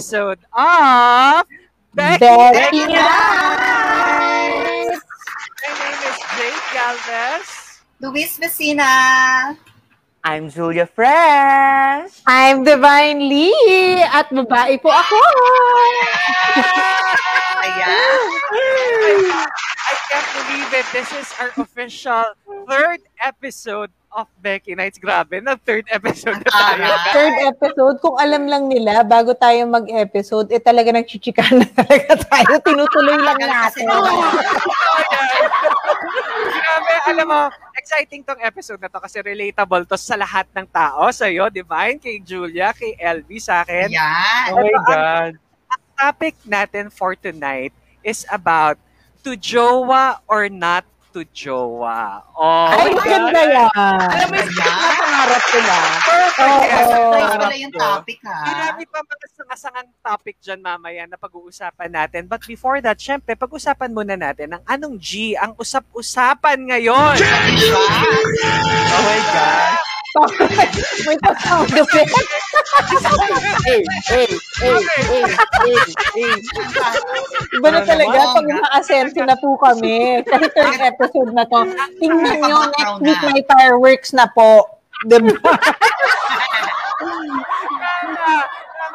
episode of Becky, Becky Nights! My name is Jake Galvez. Luis Vecina. I'm Julia Fresh. I'm Divine Lee at babae po ako. Ayan. I can't believe it. This is our official third episode of Becky Nights. Grabe, na third episode na tayo. Alright. Third episode, kung alam lang nila, bago tayo mag-episode, eh talaga nagchichikan na talaga tayo. Tinutuloy lang natin. Grabe, alam mo, exciting tong episode na to kasi relatable to sa lahat ng tao. Sa'yo, Divine, kay Julia, kay LV, sa akin. Ayan. Oh my God. topic natin for tonight is about to jowa or not to jowa. Oh, Ay, maganda yan. Alam mo, yung Ayan. pangarap ko na. Perfect. Oo. Ito pala yung topic, ha? Marami pa mga sangasangang topic dyan mamaya na pag-uusapan natin. But before that, syempre, pag-usapan muna natin ang anong G ang usap-usapan ngayon. Diba? Oh my God. May pa-sound effect. Hey, hey, hey, hey, hey, hey. Iba na talaga pag nga. naka-asenso na po kami. Kasi third episode na to. Tingnan nyo, next week may fireworks na po. Diba?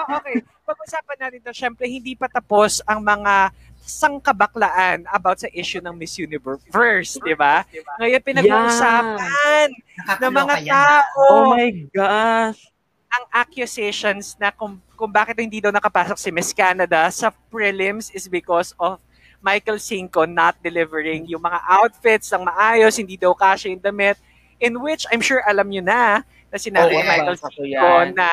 Okay. Pag-usapan natin to, syempre, hindi pa tapos ang mga sangkabaklaan about sa issue ng Miss Universe, di ba? Ngayon, pinag-uusapan ng mga tao. Oh my gosh. ang accusations na kung, kung bakit hindi daw nakapasok si Miss Canada sa prelims is because of Michael Cinco not delivering yung mga outfits ng maayos, hindi daw kasya yung damit, in which I'm sure alam nyo na na sinabi ni Michael Cinco na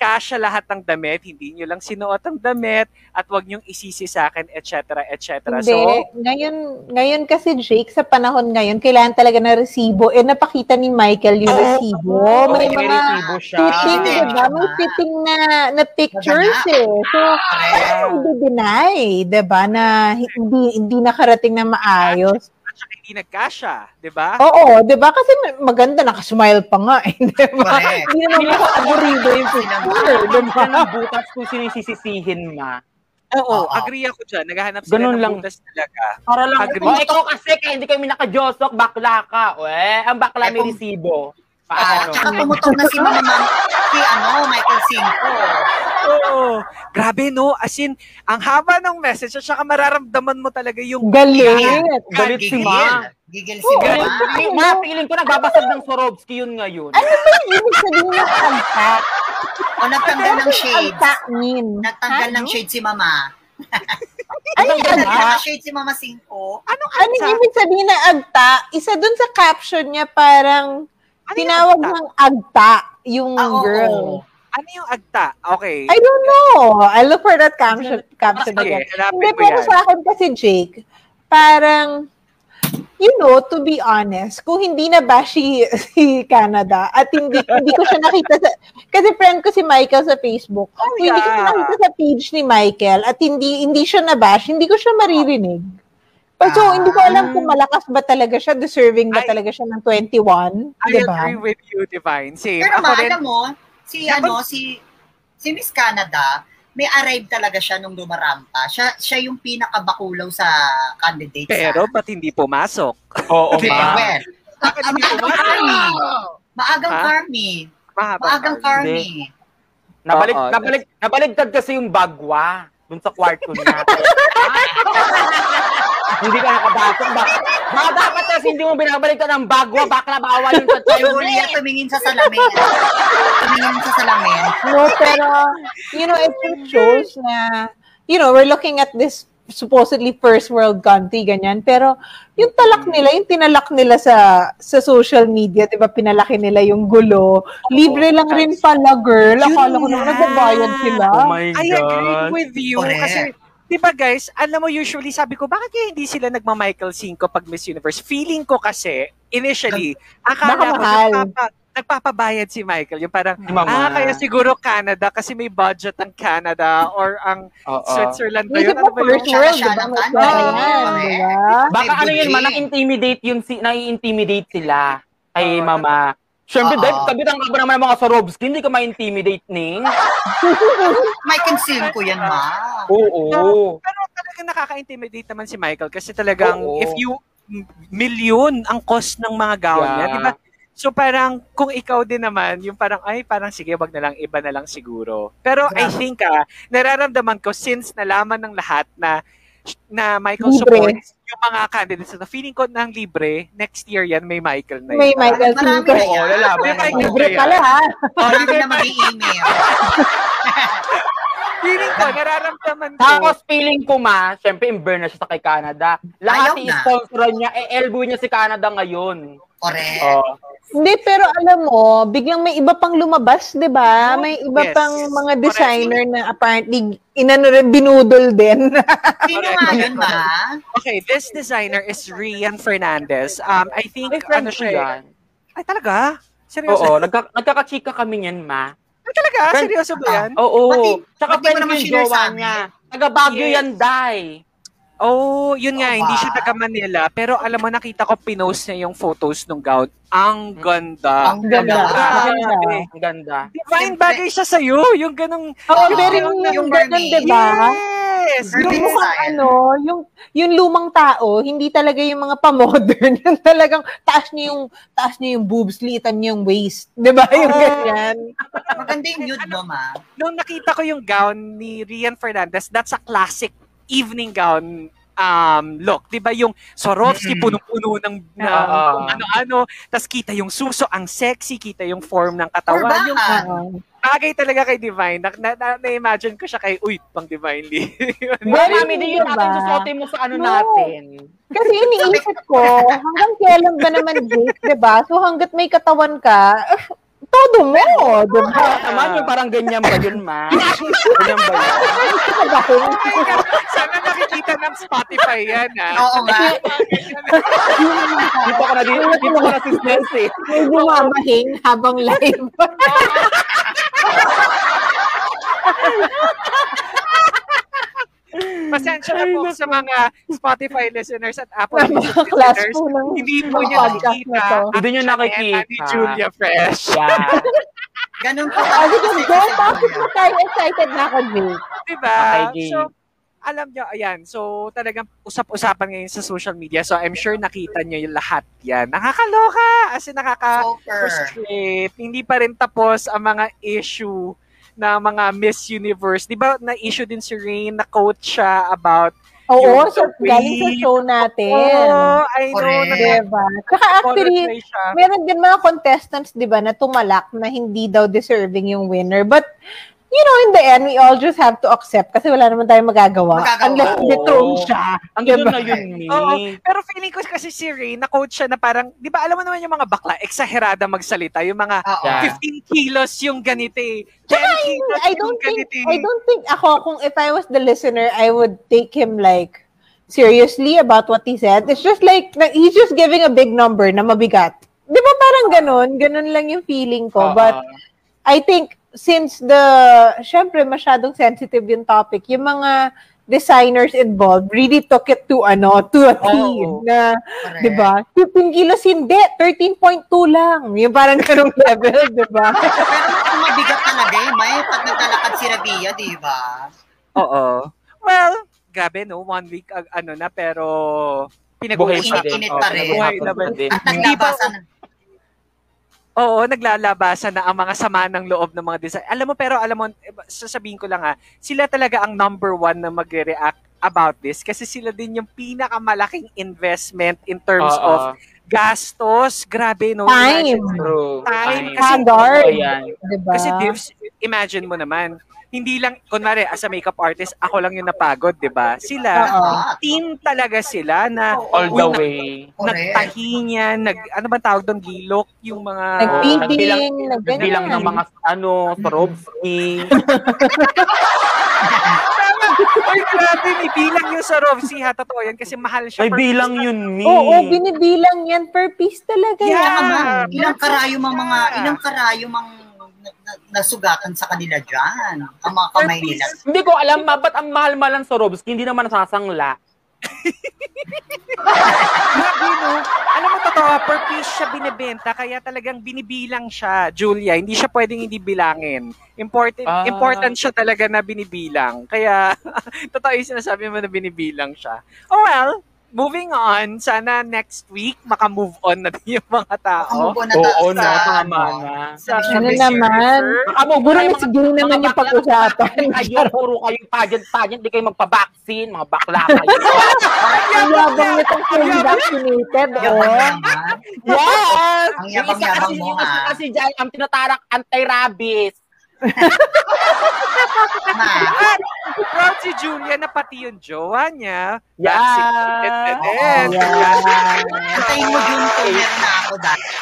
kasya lahat ng damit, hindi nyo lang sinuot ang damit at wag nyong isisi sa akin, etc., etc. Hindi. So, ngayon, ngayon kasi, Jake, sa panahon ngayon, kailangan talaga na resibo. Eh, napakita ni Michael yung Oo. resibo. Oh, may may mga resibo siya. fitting, Hindi, diba? May fitting na, na pictures eh. So, parang i-deny, diba? Na hindi, hindi nakarating na maayos. At saka hindi nagkasya, di ba? Oo, 'di ba? Kasi maganda nakasmile pa nga, eh, 'di ba? Hindi naman makakaburido yung picture, 'di ba? Butas kung sinisisisihin ma. Oo, Oo. agree ako dyan. Naghahanap sila Ganun ng lang. butas talaga. Para lang, Agree. oh, ikaw kasi, kaya hindi kami naka-josok, bakla ka. Eh, ang bakla Eh, may kung- resibo. Ah, Paano? tsaka pumutok na si Mama si ano, Michael Cinco. Oo. Grabe, no? As in, ang haba ng message at saka mararamdaman mo talaga yung Galit. Galit si Gigil. Ma. Gigil si. Mama. Ma, feeling ko nagbabasag ng Swarovski yun ngayon. Ano ba yung ibig sabihin ng agta? O nagtanggal ng shades. Nagtanggal ng shade si Mama. Ano yung Nagtanggal agta? ng shade si Mama Cinco. Ano yung ibig sabihin ng agta? Isa dun sa caption niya parang Ano tinawag ng agta yung Ah, oo. girl. Ano yung agta? Okay. I don't know. I'll look for that caption, caption Sige, again. Hindi, pero yan. sa akin kasi, Jake, parang, you know, to be honest, kung hindi na ba si, si Canada at hindi hindi ko siya nakita sa, kasi friend ko si Michael sa Facebook, Oh, kung hindi ko siya yeah. nakita sa page ni Michael at hindi hindi siya nabash, hindi ko siya maririnig. But so, Ah. hindi ko alam kung malakas ba talaga siya, deserving ba I- talaga siya ng 21, I di ba? agree with you, Divine. Same. Pero Ako ma, rin, alam mo, si ano, si si Miss Canada, may arrive talaga siya nung lumarampa. Siya, siya yung pinakabakulaw sa candidate. Pero ba't hindi pumasok? Oo, sa, ma. well, Bakit hindi maagang pumasok? karmi. Maagang. Mahaba. Maagang karmi. Nabalik, Oo. nabalik, nabaligtad kasi yung bagwa dun sa kwarto niya. hindi ka nakabasok. Ba, ba dapat kasi hindi mo binabaliktad ng bagwa, baka bawal yung tatay Yung mo huli niya. niya tumingin sa salamin. tumingin sa salamin. No, pero, you know, it shows na, you know, we're looking at this supposedly first world country, ganyan. Pero, yung talak nila, yung tinalak nila sa sa social media, di ba, pinalaki nila yung gulo. Libre lang rin pala, girl. Akala ko naman nagbabayad sila. Oh my I agree God. with you. Correct. Kasi, di ba guys, alam mo usually sabi ko, bakit kaya hindi sila nagma-Michael Cinco pag Miss Universe? Feeling ko kasi, initially, akala ko nagpapa, nagpapabayad si Michael. Yung parang, Mama. ah, kaya siguro Canada kasi may budget ang Canada or ang Oo. Switzerland ba Isip yun? mo, Ano ba first yun? world, Siya di ba? ng Mas country. yan, Oo. di ba? Baka ano yun, ma, na-intimidate yung, si, na-intimidate sila kay mama. Siyempre, Oo. dahil kabitang ka ba naman ng mga Swarovski, hindi ka ma-intimidate, Ning. Mike and Cinco yan, ma. Oo. Pero talagang nakaka-intimidate naman si Michael kasi talagang Oo. if you million ang cost ng mga gown niya, Yeah. di ba? So parang kung ikaw din naman, yung parang ay parang sige, wag na lang iba na lang siguro. Pero I Grabe. think ah, nararamdaman ko since nalaman ng lahat na na Michael Libre. supports yung mga candidates na feeling ko ng libre, next year yan may Michael na May yun. Michael Marami na Oo, yan. lalaban. May Michael Libre pala, yan. ha? Marami na mag-i-email. Feeling ko, nararamdaman ko. Tapos feeling ko ma, syempre imburn na siya sa kay Canada. Lahat i-sponsoran niya, eh, elbow niya si Canada ngayon. Correct. Oh. Hindi, pero alam mo, biglang may iba pang lumabas, di ba? Oh, May iba yes. pang mga designer na apparently inano rin, binudol din. Sino nga yun, ma? Okay, this designer is Rian Fernandez. Um, I think, Ay, ano ko siya, eh. yan. Ay, talaga? Seryoso? Oo, nagka, nagkakachika kami niyan, ma. Ay, talaga? Friend- Seryoso ba yan? Oo. Pati- Tsaka pati mo friend naman yung jowa niya. Taga Baguio Yes. yan, Day. Oh, yun nga, Oh, hindi siya taga Manila. Pero alam mo, nakita ko pinost niya yung photos ng gown. Ang ganda. Ang Ganda. Grabe. Ganda. Ang ganda. Divine bagay siya sa'yo. Yung ganong... Oo, Oo, very yung- yung, yung ganun, di ba? Yes! Yung mukhang ano, yung, yung lumang tao, hindi talaga yung mga pa-modern. Yung talagang taas niya yung, taas niya yung boobs, liitan niya yung waist. Di ba? Yung Oo. ganyan. Maganda yung nude mo, ma. Nung nakita ko yung gown ni Rian Fernandez, that's a classic evening gown um look, 'di ba yung Swarovski Mm-mm. punong-puno ng ng kung ano-ano, tas kita yung suso, ang sexy, kita yung form ng katawan, Or yung Oo. bagay talaga kay Divine. Na, na, na, na-imagine ko siya kay uy, pang Divine Lee. Very Mami, di yun diba? natin susuotin mo sa ano No. natin. Kasi iniisip ko, hanggang kailan ba naman Jake, di ba? So hanggat may katawan ka, todo mo, di ba? Naman yung parang ganyan ba yun, ma? ganyan ba yun? Sana nakikita ng Spotify yan, ah. Oo nga. Dito ko na, dito, dito ko na si eh. May bumabahing habang live. Pasensya na po sa mga Spotify listeners at Apple Music listeners. po ng Hindi po podcast nakikita. na Hindi niyo nakikita. Ni Julia Fresh. Yeah. Ganun po. Sige, kasi go, Julia. po tayo excited na ako, Jake? Diba? Okay. So, alam nyo, ayan. So, talagang usap-usapan ngayon sa social media. So, I'm sure nakita nyo yung lahat yan. Nakakaloka! As in, nakaka-frustrate. Hindi pa rin tapos ang mga issue na mga Miss Universe. Di ba, na-issue din si Rain, na-coach siya about Oo, so galing sa show natin. Oh, I know. Correct. Na, Diba? Tsaka actually, meron din mga contestants, di ba, na tumalak na hindi daw deserving yung winner. But, you know, in the end, we all just have to accept kasi wala naman tayong magagawa. Magagawa. Unless Oo. dethrone siya. Ang Diba? na yun. Oo. Pero feeling ko kasi si Ray, na-coach siya na parang, di ba alam mo naman yung mga bakla, eksaherada magsalita. Yung mga. Yeah. 15 kilos yung ganito eh. 10 kilos I yung don't think, ganito eh. I don't think ako, kung if I was the listener, I would take him like, seriously about what he said. It's just like, na- he's just giving a big number na mabigat. Di ba parang ganun? Ganun lang yung feeling ko. Oo. But, I think since the syempre masyadong sensitive yung topic, yung mga designers involved really took it to ano, to a T Oo. na. 'di ba? 15 kilos hindi, 13.2 lang. Yung parang ganung level, 'di ba? Pero kung mabigat talaga eh, may pag naglalakad si Rabia, di ba? Oo. Well, grabe no, one week ag- ano na pero Buhay pa din. Init-init pa rin. Buhay din. At naglabasan, Oo, naglalabasan na ang mga sama ng loob ng mga design. Alam mo, pero alam mo, sasabihin ko lang ha, sila talaga ang number one na magre-react about this kasi sila din yung pinakamalaking investment in terms Oo. of gastos. Grabe, no? Time. Imagine-. Time. Time. Kasi, Haggard. Oo, yan. Diba? kasi Divs, imagine mo naman, hindi lang, kunwari, as a makeup artist, ako lang yung napagod, di ba? Sila, Oo. team talaga sila na All the way. Nagtahi niya, nag, ano ba tawag doon, gilok, yung mga... Nag-feeding, Nagbilang ng mga ano, Swarovski. Ay, grabe, may bilang yung sa ha, totoo yan, kasi mahal siya. May bilang piece. yun, me. Oo, binibilang yan per piece talaga Yeah. yan. Ilang karayom ang mga, ilang karayom ang na- na- nasugatan sa kanila dyan. Ang mga kamay nila. Hindi ko alam, ba't ang mahal-mahal ng Swarovski, hindi naman nasasangla. Grabe, no? Alam mo, totoo, per piece siya binibenta, kaya talagang binibilang siya, Julia. Hindi siya pwedeng hindi bilangin. Important, Ah. important siya talaga na binibilang. Kaya, totoo yung sinasabi mo na binibilang siya. Oh well, moving on. Sana next week, makamove on na din yung mga tao. Kamubo na Oo, ta- no, sa, tama ano, na. Sa Ano Miss naman? Universe. Baka mo, Siguro naman yung pag-usapan. Kayo, puro kayo pageant-pageant, di kayo magpa-vaccine, mga bakla kayo. Ang yabang nitong fully vaccinated, oh. Yes! Ang yabang-yabang mo, isa ah. kasi dyan, ang tinatarak anti-rabies. Ma, Proud si Julia na pati yung jowa niya. Yeah. vaccinated na din. Ayan. antayin mo yun to. Meron na ako dati.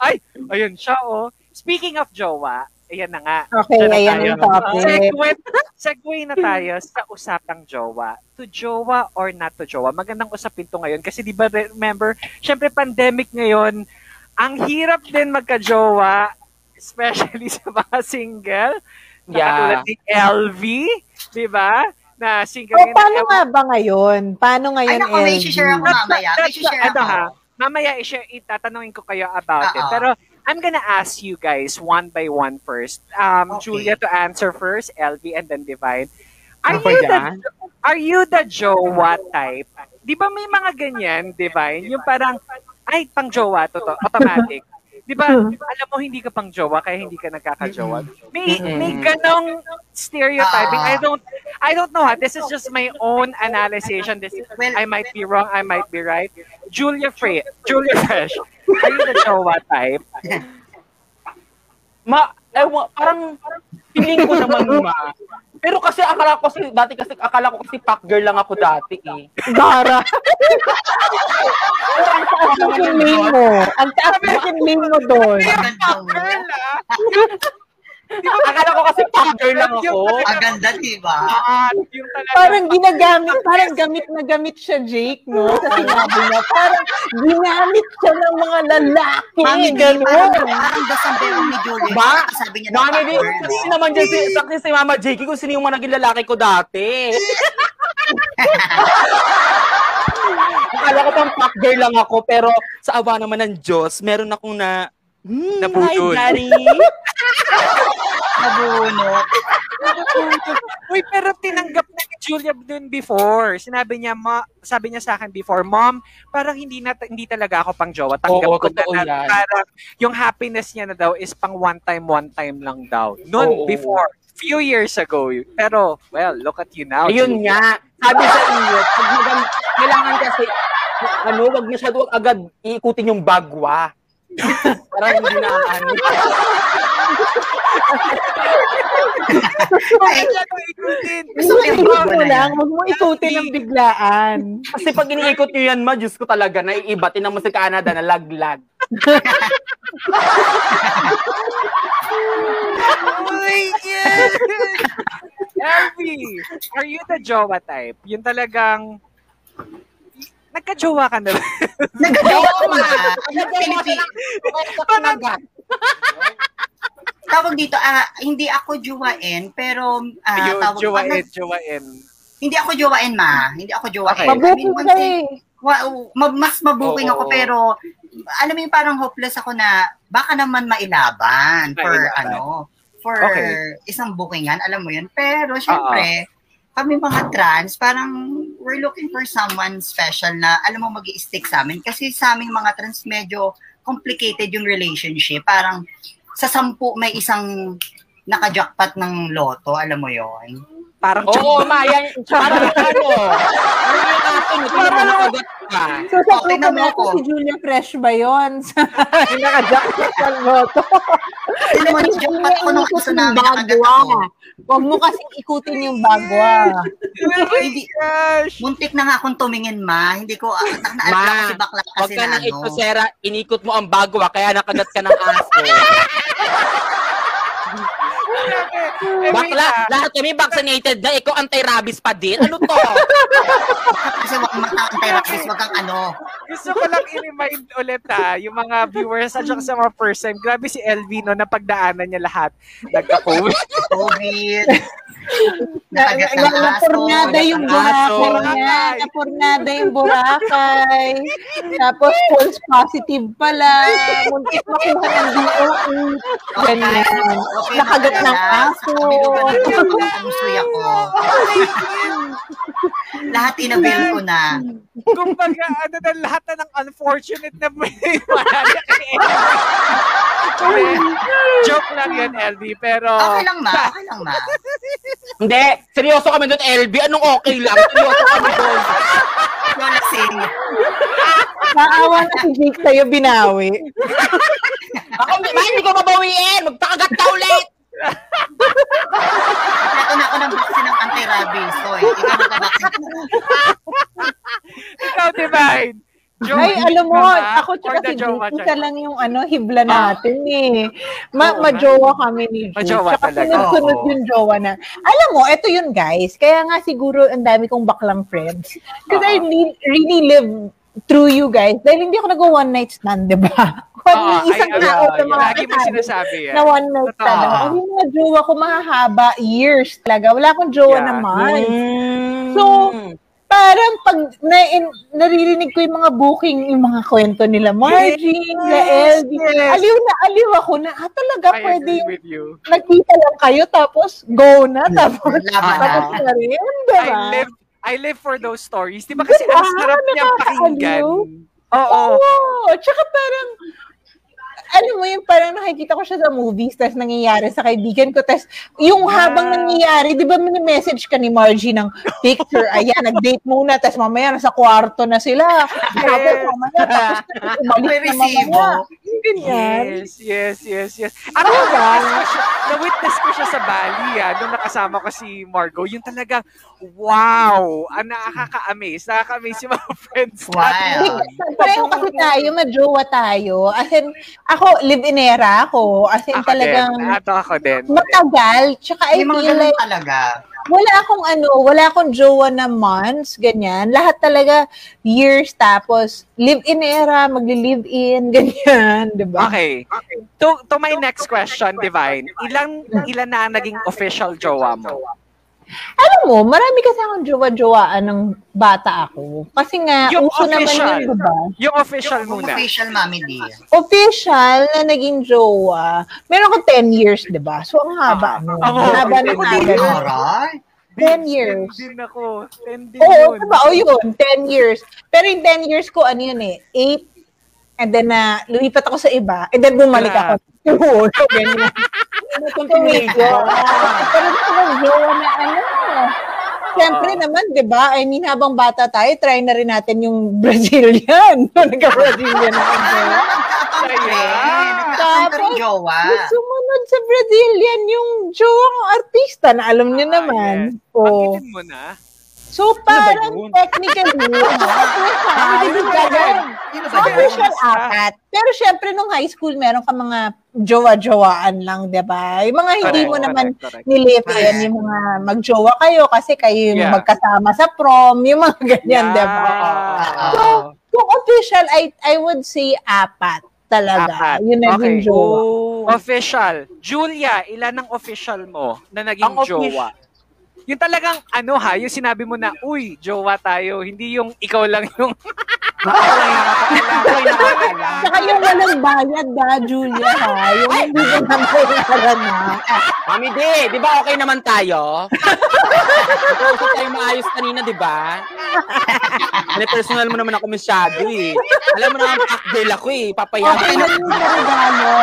Ay, ayun siya, oh. Speaking of jowa, ayan na nga. Okay, na ayan tayo. yung topic. Segue, segue na tayo sa usapang jowa. To jowa or not to jowa. Magandang usapin to ngayon kasi di ba remember, syempre pandemic ngayon, ang hirap din magka-jowa, especially sa mga single. Na Yeah. Katulad ni LV, di ba? Na single na paano nga ba ngayon? Paano Ay, ngayon, naku, may LV? share ako mamaya. May share ano ako. ha, mamaya i-share, itatanungin ko kayo about it. Oo. Pero I'm gonna ask you guys one by one first. Um, Okay. Julia to answer first, LV, and then Divine. Are Ano ba you the yan? are you the jowa type? Di ba may mga ganyan, Divine? Yung parang, ay, pang jowa to, to automatic. Di ba, alam mo, hindi ka pang jowa, kaya hindi ka nagkaka-jowa. May, may ganong stereotyping. Ah. I don't, I don't know ha. This is just my own analysis. This is, Well- I might be wrong, I might be right. Julia Frey, Julia Fresh, are you the jowa type? Ma, ewan, parang feeling ko naman ma. Pero kasi akala ko kasi, dati kasi akala ko kasi pack girl lang ako dati eh. Gara. Ang taas ng name mo. Ang taas ng name mo doon. Mo. Girl, ah. Akala ko kasi girl lang ako. Maganda, di ba? Ah, talaga. Parang ginagamit, parang gamit na gamit siya, Jake, no? Sa sinabi niya. Parang ginamit siya ng mga lalaki. Mami, Ganun. parang, parang dasambero ni Julie. Ba? Sabi niya na Mami, di, kasi naman dyan si, saksi si Mama Jakey kung sino yung mga naging lalaki ko dati. Akala ko pang pack girl lang ako, pero sa awa naman ng Diyos, meron akong na, hmm, Nabudol. hi, Daddy. Nabunot. Uy, pero tinanggap na ni Julia dun before. Sinabi niya, ma, sabi niya sa akin before, Mom, parang hindi na hindi talaga ako pang jowa. Tanggap Oo, ko na, na parang yung happiness niya na daw is pang one time, one time lang daw. Noon, Oo. before. Few years ago. Pero, well, look at you now. Ayun Julia. nga, sabi sa inyo, pag magam, kailangan kasi, ano, wag masyado agad iikutin yung bagwa. Para hindi na, ano. Gusto ko bago mo lang. Huwag mo ikutin ng biglaan. Kasi pag iniikot nyo yan, ma, Diyos ko talaga, naiiba. Tinan mo sa Canada, na laglag. Oh my God! Elvie, are you the jowa type? Yung talagang, nagka-jowa ka na ma. ma. Pilipi- Panagat. Tawag dito, ah, hindi ako juwain, pero ah, Ayun, tawag jowain, ano, jowain. hindi ako jowain, ma. Hindi ako jowain. Okay. I mean, Mabuking one ka thing- eh. wa- ma- mas mabuking Oo. ako, pero alam mo yung parang hopeless ako na baka naman mailaban for Mailaban. ano, for Okay. isang bookingan, alam mo yun. Pero syempre, kami mga trans, parang we're looking for someone special na alam mo mag stick sa amin. Kasi sa aming mga trans, medyo complicated yung relationship. Parang sa sampu may isang nakajackpot ng loto, alam mo yon Parang Oo, ma, yan, parang ano, parang ka. So, sa Okay grupo na mo natin, ako. si Julia Fresh ba yun? Yung naka-jackpot ng loto. Hindi jackpot niya ko nung yung namin nakagat ako. Huwag mo kasing ikutin yung bagwa. Hindi, muntik na nga akong tumingin, ma. Hindi ko, ah, na, Ma, na, kasi bakla Huwag kasi ka na nang ano. ito, Sarah, inikot mo ang bagwa, kaya nakagat ka ng aso. Bakla, ah. lahat kami vaccinated na, ikaw anti-rabies pa din. Ano to? Kasi wag kang anti-racist, wag kang ano. Gusto ko lang i-remind ulit ha, yung mga viewers at sa mga first time. Grabe si LV no, napagdaanan niya lahat. Nagka-COVID. COVID. Na, Nakagat na, ng aso. napurnada yung niya. Napurnada yung Boracay. Tapos false positive pala. Muntik makuha ng DOE. Ganyan. Nakagat ng aso. Sa kabilugan ng ako, tumusoy ako. Lahat inabil ko na. Kumbaga, ano na lahat na ng unfortunate na may Joke lang yun, LV. Pero, Okay lang, ma. Okay lang, ma. Hindi, seryoso kami doon, LB. Anong okay lang? Seryoso kami doon. Yung lasing. Naawa na si Jake sa'yo binawi. Ako, hindi ko mabawiin. Magpakagat ka ulit. Ito na ako ng vaccine ng anti-rabies. Hoy, ikaw magka-vaccine ka na. ikaw, Divine. Joke Ay, alam mo, ba? ako tsaka si Jake, siya? isa lang yung ano, hibla natin eh. Ma Oo, majowa kami ni Jake. Majowa Tsaka talaga, sunod-sunod oo. yung jowa na. Alam mo, eto yun guys. Kaya nga siguro ang dami kong baklang friends. Because I Oo. really, really live through you guys. Dahil hindi ako nag-one night stand, di ba? Kung Oo, may isang ay, tao ay, sa ay, mga Lagi mo sinasabi yan. na one night stand. Kasi yung mga jowa ko mahahaba, years talaga. Wala akong jowa Yeah. na months. Mm. So, parang pag na, in, naririnig ko yung mga booking, yung mga kwento nila, Margie, na Yes, LD, yes. aliw na aliw ako na, ah, talaga I pwede yung nagkita lang kayo, tapos go na, tapos tapos na. na rin, I diba? live I live for those stories. Di ba kasi ang Diba? sarap niyang pakinggan. Oo. Oo, tsaka parang, alam mo yung parang nakikita ko siya sa movies, tapos nangyayari sa kaibigan ko, tapos yung Yeah. habang nangyayari, di ba message ka ni Margie ng picture, ayan, nag-date muna, tapos mamaya nasa kwarto na sila. Tapos mamaya, tapos umalis May na mamaya. Ganyan. Yes, yes, yes, yes. Ako, Diba? na-witness ko siya, sa Bali, ah, nung nakasama ko si Margo. Yung talagang, wow, ang nakaka-amaze. Nakaka-amaze yung mga friends Wow. Pareho kasi tayo, majowa tayo. As in, ako, live-in era ako. As in, Ako talagang din. Ato ako din. matagal. Tsaka I May mga feel like, talaga. wala akong ano, wala akong jowa na months, ganyan. Lahat talaga years, tapos live-in era, magli-live-in, ganyan, di ba? Okay. To, to my next question, Divine. Ilang, ilan na naging official jowa mo? Alam mo, marami kasi akong jowa-jowaan ng bata ako. Kasi nga, Yung uso naman official. yun, di ba? Yung official Yung muna. official mami di. Official na naging jowa, meron ko 10 years, di ba? So, ang haba, Ah, no? ako, Ang haba ako haba. Aray. 10 years. Ten din ako. Ten din Oo, yun. diba? O yun, 10 years. Pero yung 10 years ko, ano yun eh, 8, and then na lumipat ako sa iba, and then bumalik ako. Oo, so ganyan. Continuation. Pero ito ng jowa na ano. Siyempre naman, di ba? I mean, habang bata tayo, try na rin natin yung Brazilian. Nagka-Brazilian rin jowa. Sumunod sa Brazilian yung jowa kong artista na alam niyo Ah, naman. yes. Oo. Banggitin mo na. So, parang yun? technically, Ano yun? Official apat. Pero syempre, nung high school, meron ka mga jowa-jowaan lang, di ba? Yung mga hindi Correct, mo naman nilive in, yung mga magjowa kayo kasi kayo yung Yeah. magkasama sa prom, yung mga ganyan, di ba? Yeah. So, kung official, I I would say apat talaga. Apat. Yung naging Okay. jowa. Official. Julia, ilan ang official mo na naging Ang official- jowa? Yung talagang ano ha, yung sinabi mo na, uy, jowa tayo, hindi yung ikaw lang yung Ako'y nakakala. Ako'y nakakala. Saka yung walang bayad na, Julia, ha? Yung hindi ko naman kailangan na. Mami D, di ba okay naman tayo? Nakausap tayo maayos kanina, di ba? Ano, personal mo naman ako masyado eh. Alam mo naman, cocktail ako eh. Okay Papayaman na yung regalo.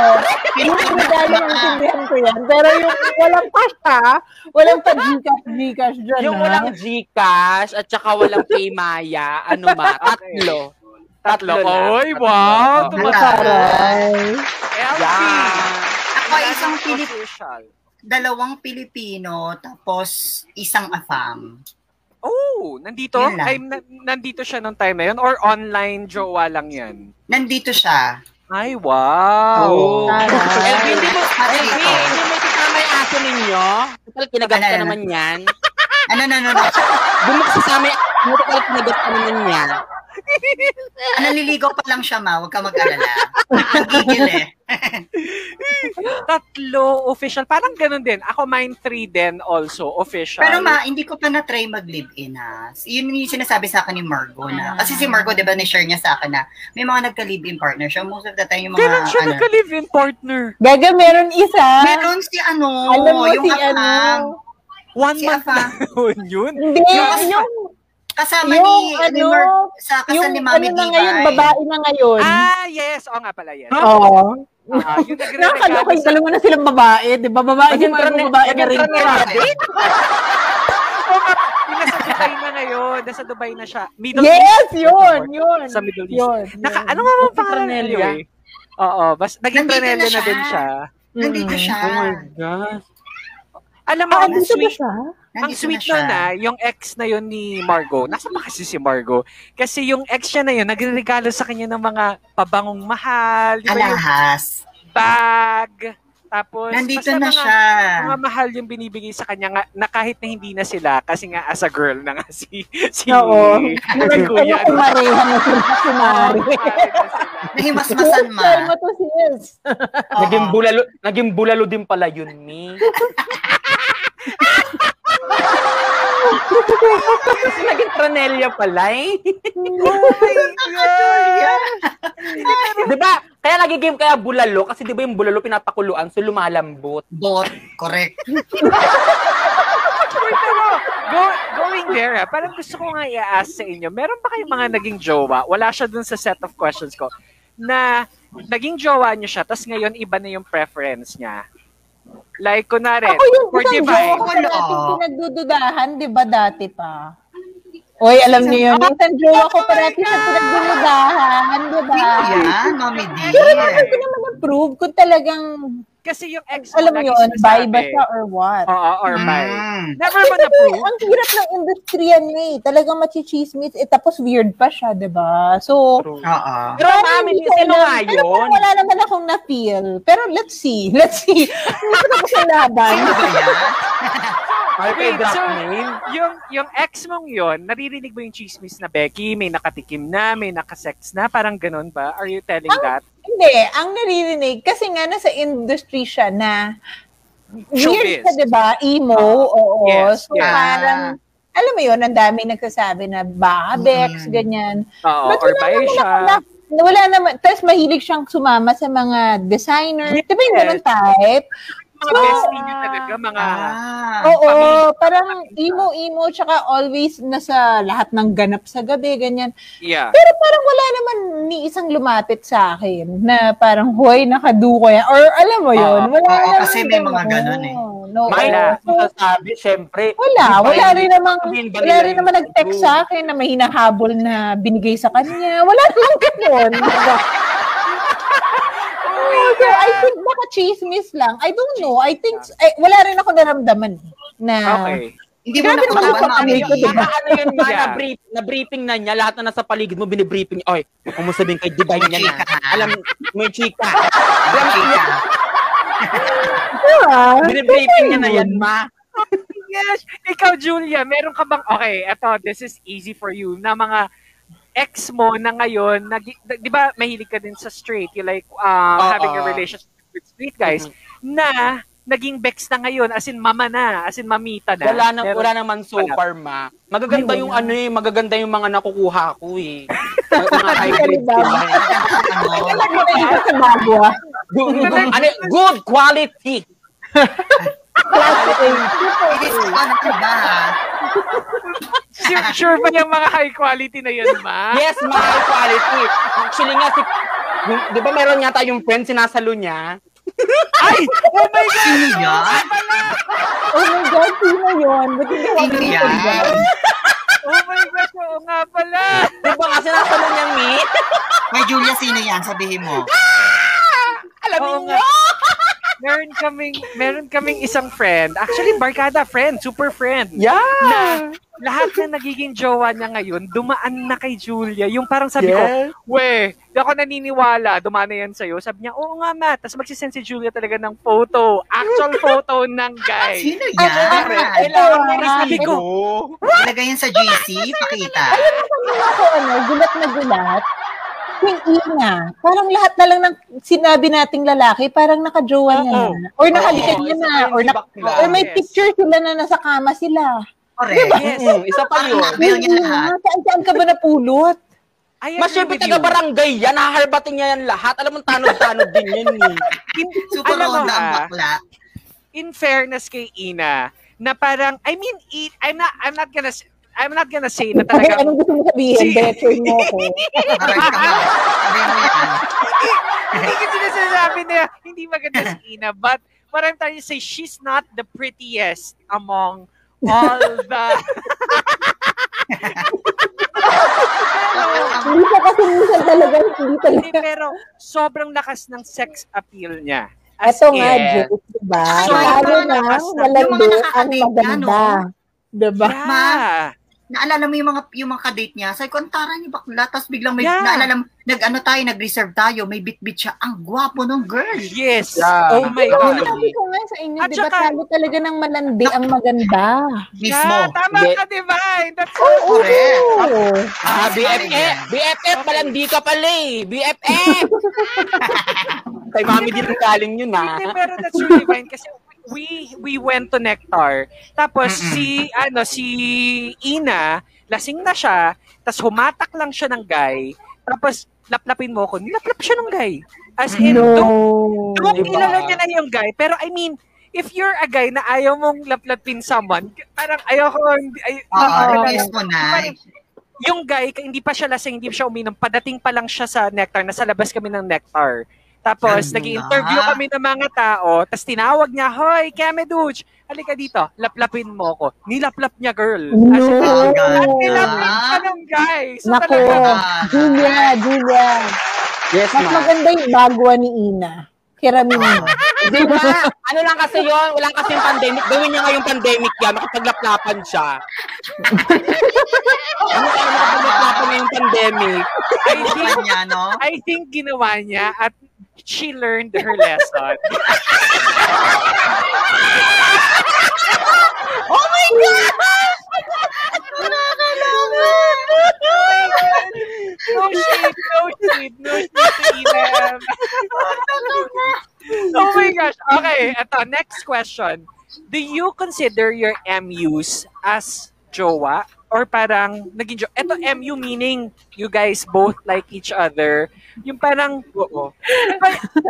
Yung regalo, maintindihan ko yan. Pero yung walang pa siya, walang pa Gcash, Gcash dyan, Yung ha? walang Gcash at saka walang Paymaya, ano ma, tatlo. Tatlo. Oy, wow! Tatlo. Taray. LP. Ako isang Pilip, Official. dalawang Pilipino, tapos isang afam. Oh, nandito? Ay, na- nandito siya nung time na yun? Or online jowa lang yan? Nandito siya. Ay, wow! Oh. LB, hindi mo, ito. hindi mo kasama yung aso ninyo? Total, kinagat ka naman yan. Ano, ano, ano, ano, Doon mo kasi sama yung total, kinagat ka naman yan. Ah, naliligaw pa lang siya, ma. Huwag ka mag-alala. Nagigil eh. Tatlo official. Parang ganun din. Ako mine three din also official. Pero ma, hindi ko pa na-try mag-live-in ha. Yun yung sinasabi sa akin ni Margo na. Kasi si Margo, di ba, ni-share niya sa akin na may mga nagka-live-in partner siya. Most of the time, yung mga, Kailan siya ano, nagka-live-in partner? Gaga, meron isa. meron si ano, Alam mo yung si afam. ano. One Si month Afa. na yun, yun. Hindi, Yung- yung, Kasama Yung ni, ni ano, Mar- sa kasal yung ni ano Mami na Diva. ngayon, babae na ngayon. Ah, yes. Oo nga pala, yes. Oo. Ah, yung nagre-regalo Nakakaloka yung dalawa na silang babae, di ba? Babae mga trane- babae na rin. nasa Dubai na ngayon. Nasa Dubai na siya. Middle Yes, East. yun, yun. Sa Middle East. Yun, Naka, ano nga mga pangalan anyway? Oo, bas, naging Nandito na na, din siya. siya. Nandito Mm. siya. Oh my gosh. Alam mo, Ah, ang dito ba sweet, ang sweet na ah, yung ex na yun ni Margot. Nasa ba kasi si Margot? Kasi yung ex niya na yun, nagre-regalo sa kanya ng mga pabangong mahal. Di ba yung Alahas. bag? Tapos, Nandito na mga, siya. mga mahal yung binibigay sa kanya nga, na kahit na hindi na sila kasi nga as a girl na nga si si Oo. si Ano, Kuya. kumareha na sila, kumare. Nahimasmasan ma. Mo to sis. Naging bulalo, naging bulalo din pala yun, mi. Kasi naging Tranellia pala eh. di ba? Kaya nagiging kaya bulalo kasi di ba yung bulalo pinapakuluan so lumalambot. Bot. Correct. Go, going there, ah, parang gusto ko nga i-ask sa inyo, meron ba kayong mga naging jowa? Wala siya dun sa set of questions ko. Na naging jowa niyo siya, tas ngayon iba na yung preference niya. Like, kunwari, Ako yung for isang divine. jowa ko natin pinagdududahan, di ba dati pa? Oy, alam niyo yun. Isang jowa ko parati sa pinagdududahan, di ba? Sino yan, Mami D? Pero never ko naman approve kung talagang, Kasi yung ex alam mo yun, bi ba siya or what? Oo, or bi. Mm. Never Kasi mo kasi na-prove. ang hirap ng industriya niya eh. Talagang machichismis, eh, tapos weird pa siya, di ba? So, Oo. Pero Parang mami, hindi ko sino nga Pero yun? parang wala naman akong na-feel. Pero let's see. Let's see. Hindi ko tapos ang laban. Sino ba yan? Ay, Wait, so, name. yung, yung ex mong yon naririnig mo yung chismis na Becky, may nakatikim na, may nakasex na, parang ganun ba? Are you telling that? Hindi. Ang naririnig, kasi nga nasa industry siya na Showbiz. weird ka, di ba? Emo, oo. Yes, so yes. parang, alam mo yun, ang daming nagsasabi na baka Bex, Mm. ganyan. Oo, But or siya. na- wala naman. Tapos mahilig siyang sumama sa mga designer. Di ba yung Yes. ganun type? Mga So, bestie niyo talaga, mga... Ah. Oo, parang emo-emo, tsaka always nasa lahat ng ganap sa gabi, ganyan. Yeah. Pero parang wala naman ni isang lumapit sa akin na parang, hoy, nakaduko yan. Or alam mo yun, Oo, wala naman kasi may mga ganun eh. No, May Wala. So, masasabi, syempre. wala, wala rin namang, wala rin naman nag-text sa akin na may hinahabol na binigay sa kanya. Wala namang ganun. Oh, so I think baka chismis lang. I don't know. I think, ay, wala rin ako naramdaman eh, na, Okay. Hindi mo Grabe naman Mami pamilya ko, diba? Ano yun ba, Yeah. na, brief, na briefing na niya, lahat na nasa paligid mo, binibriefing niya. Oy, huwag mo sabihin kay Divine niya na. Chika. Alam, may chika. Chika. ah, Binibriefing niya na yan, ma. Yes! Ikaw, Julia, meron ka bang... Okay, eto, this is easy for you. Na mga ex mo na ngayon, nag, di ba mahilig ka din sa straight, you like uh, Oo. having a relationship with straight guys, na naging bex na ngayon, as in mama na, as in mamita na. Wala, na, Meron- wala naman so Wala. far, ma. Magaganda Ay, yung ano eh, magaganda yung mga nakukuha ko eh. Mga hybrid sila. ano, ano, good quality. Class A. it is ano ba? Sure, sure ba yung mga high quality na yun, ma? Yes, mga high quality. Actually nga, si, di ba meron yata yung friend sinasalo niya? Ay! Oh my God! Sino yan? Oh my God, sino yun? Ba't hindi ako Sino yan? Oh my God! Oo nga pala! Di ba nga sinasalo niya, Mi? May Julia, sino yan? Sabihin mo. Alam Oo niyo? Meron kaming, meron kaming isang friend. Actually, barkada friend. Super friend. Yeah. Na lahat na nagiging jowa niya ngayon, dumaan na kay Julia. Yung parang sabi ko, Yes. we, di ako naniniwala, dumaan na yan sa'yo. Sabi niya, oo nga, Matt. Tapos magsisend si Julia talaga ng photo. Actual photo ng guy. Sino yan? kailangan mo rin sabi ko. Ilagay yan sa GC, pakita. Ano ako, ano, gulat na gulat. Yung ina, parang lahat na lang ng sinabi nating lalaki, parang nakajowa niya na. Or nakalikan Oo, niya na. Or, na, or may Yes. picture sila na nasa kama sila. Correct. Yes. Mm, isa pa yun. Nabil niya lahat. Saan saan ka ba napulot? I Mas with taga barangay yan, naharbating niya yan lahat. Alam mo, tanod-tanod din yan eh. In- Super alam mo ang bakla. in fairness kay Ina, na parang, I mean, I'm not, I'm not gonna, I'm not gonna say na Okay, talaga, anong gusto mo sabihin? Si- Better mo ko. Hindi ko sinasabi na hindi maganda si Ina, but what I'm trying to say, she's not the prettiest among all the... Hindi pa kasi minsan talaga, hindi Hindi, talaga. pero sobrang lakas ng sex appeal niya. As Ito nga, Jake, diba? So, Lalo na, mga ang maganda. Diba? Yeah. Naalala mo yung mga yung mga kadate niya, sabi ko, ang tara ni bakla, tapos biglang may, Yeah. naalala mo, nag-ano tayo, nag-reserve tayo, may bit-bit siya. Ang gwapo nung girl. Yes. Yeah. Oh my Diba, God. sabi ko nga sa inyo, At di ba saka- talo talaga ng malandi ang maganda? Mismo. Yeah, tama ka, Divine. That's Correct. Oo. Ah, Ano BFF! BFF, malandi ka pala eh! BFF! Kay mami din ang galing yun ah. Hindi, pero that's really fine kasi we we went to Nectar. Tapos Mm-mm. si ano si Ina, lasing na siya, tapos humatak lang siya ng guy. Tapos laplapin mo ko, nilaplap siya ng guy. As in, No. don't, don't Diba? kilala niya na yung guy. Pero I mean, if you're a guy na ayaw mong laplapin someone, parang ayaw ko, hindi- ay, Oo, Oo. release mo na. Parang, yung guy, hindi pa siya lasing, hindi siya uminom, padating pa lang siya sa Nectar, nasa labas kami ng Nectar. Tapos, nag-interview na. kami ng mga tao, tapos tinawag niya, Hoy, Kemeduch, halika dito, laplapin mo ko. Nilaplap niya, girl. No. As in, at ganda. nilapin siya ng guy. So, Nako, talaga, Julia, Julia. Yes, Mas ma. maganda yung bagwa ni Ina. Kiramin mo. Di ba? Ano lang kasi yun, walang kasi yung pandemic. Gawin niya ngayong pandemic yan, makipaglaplapan siya. ano kaya makipaglaplapan ngayong pandemic? I think, Kanya, no? I think ginawa niya at she learned her lesson. No shade, no shade, no shade to Inem. oh my gosh. Okay, eto, next question. Do you consider your MUs as jowa? Or parang naging jowa? Eto, MU meaning you guys both like each other. Yung parang, oo.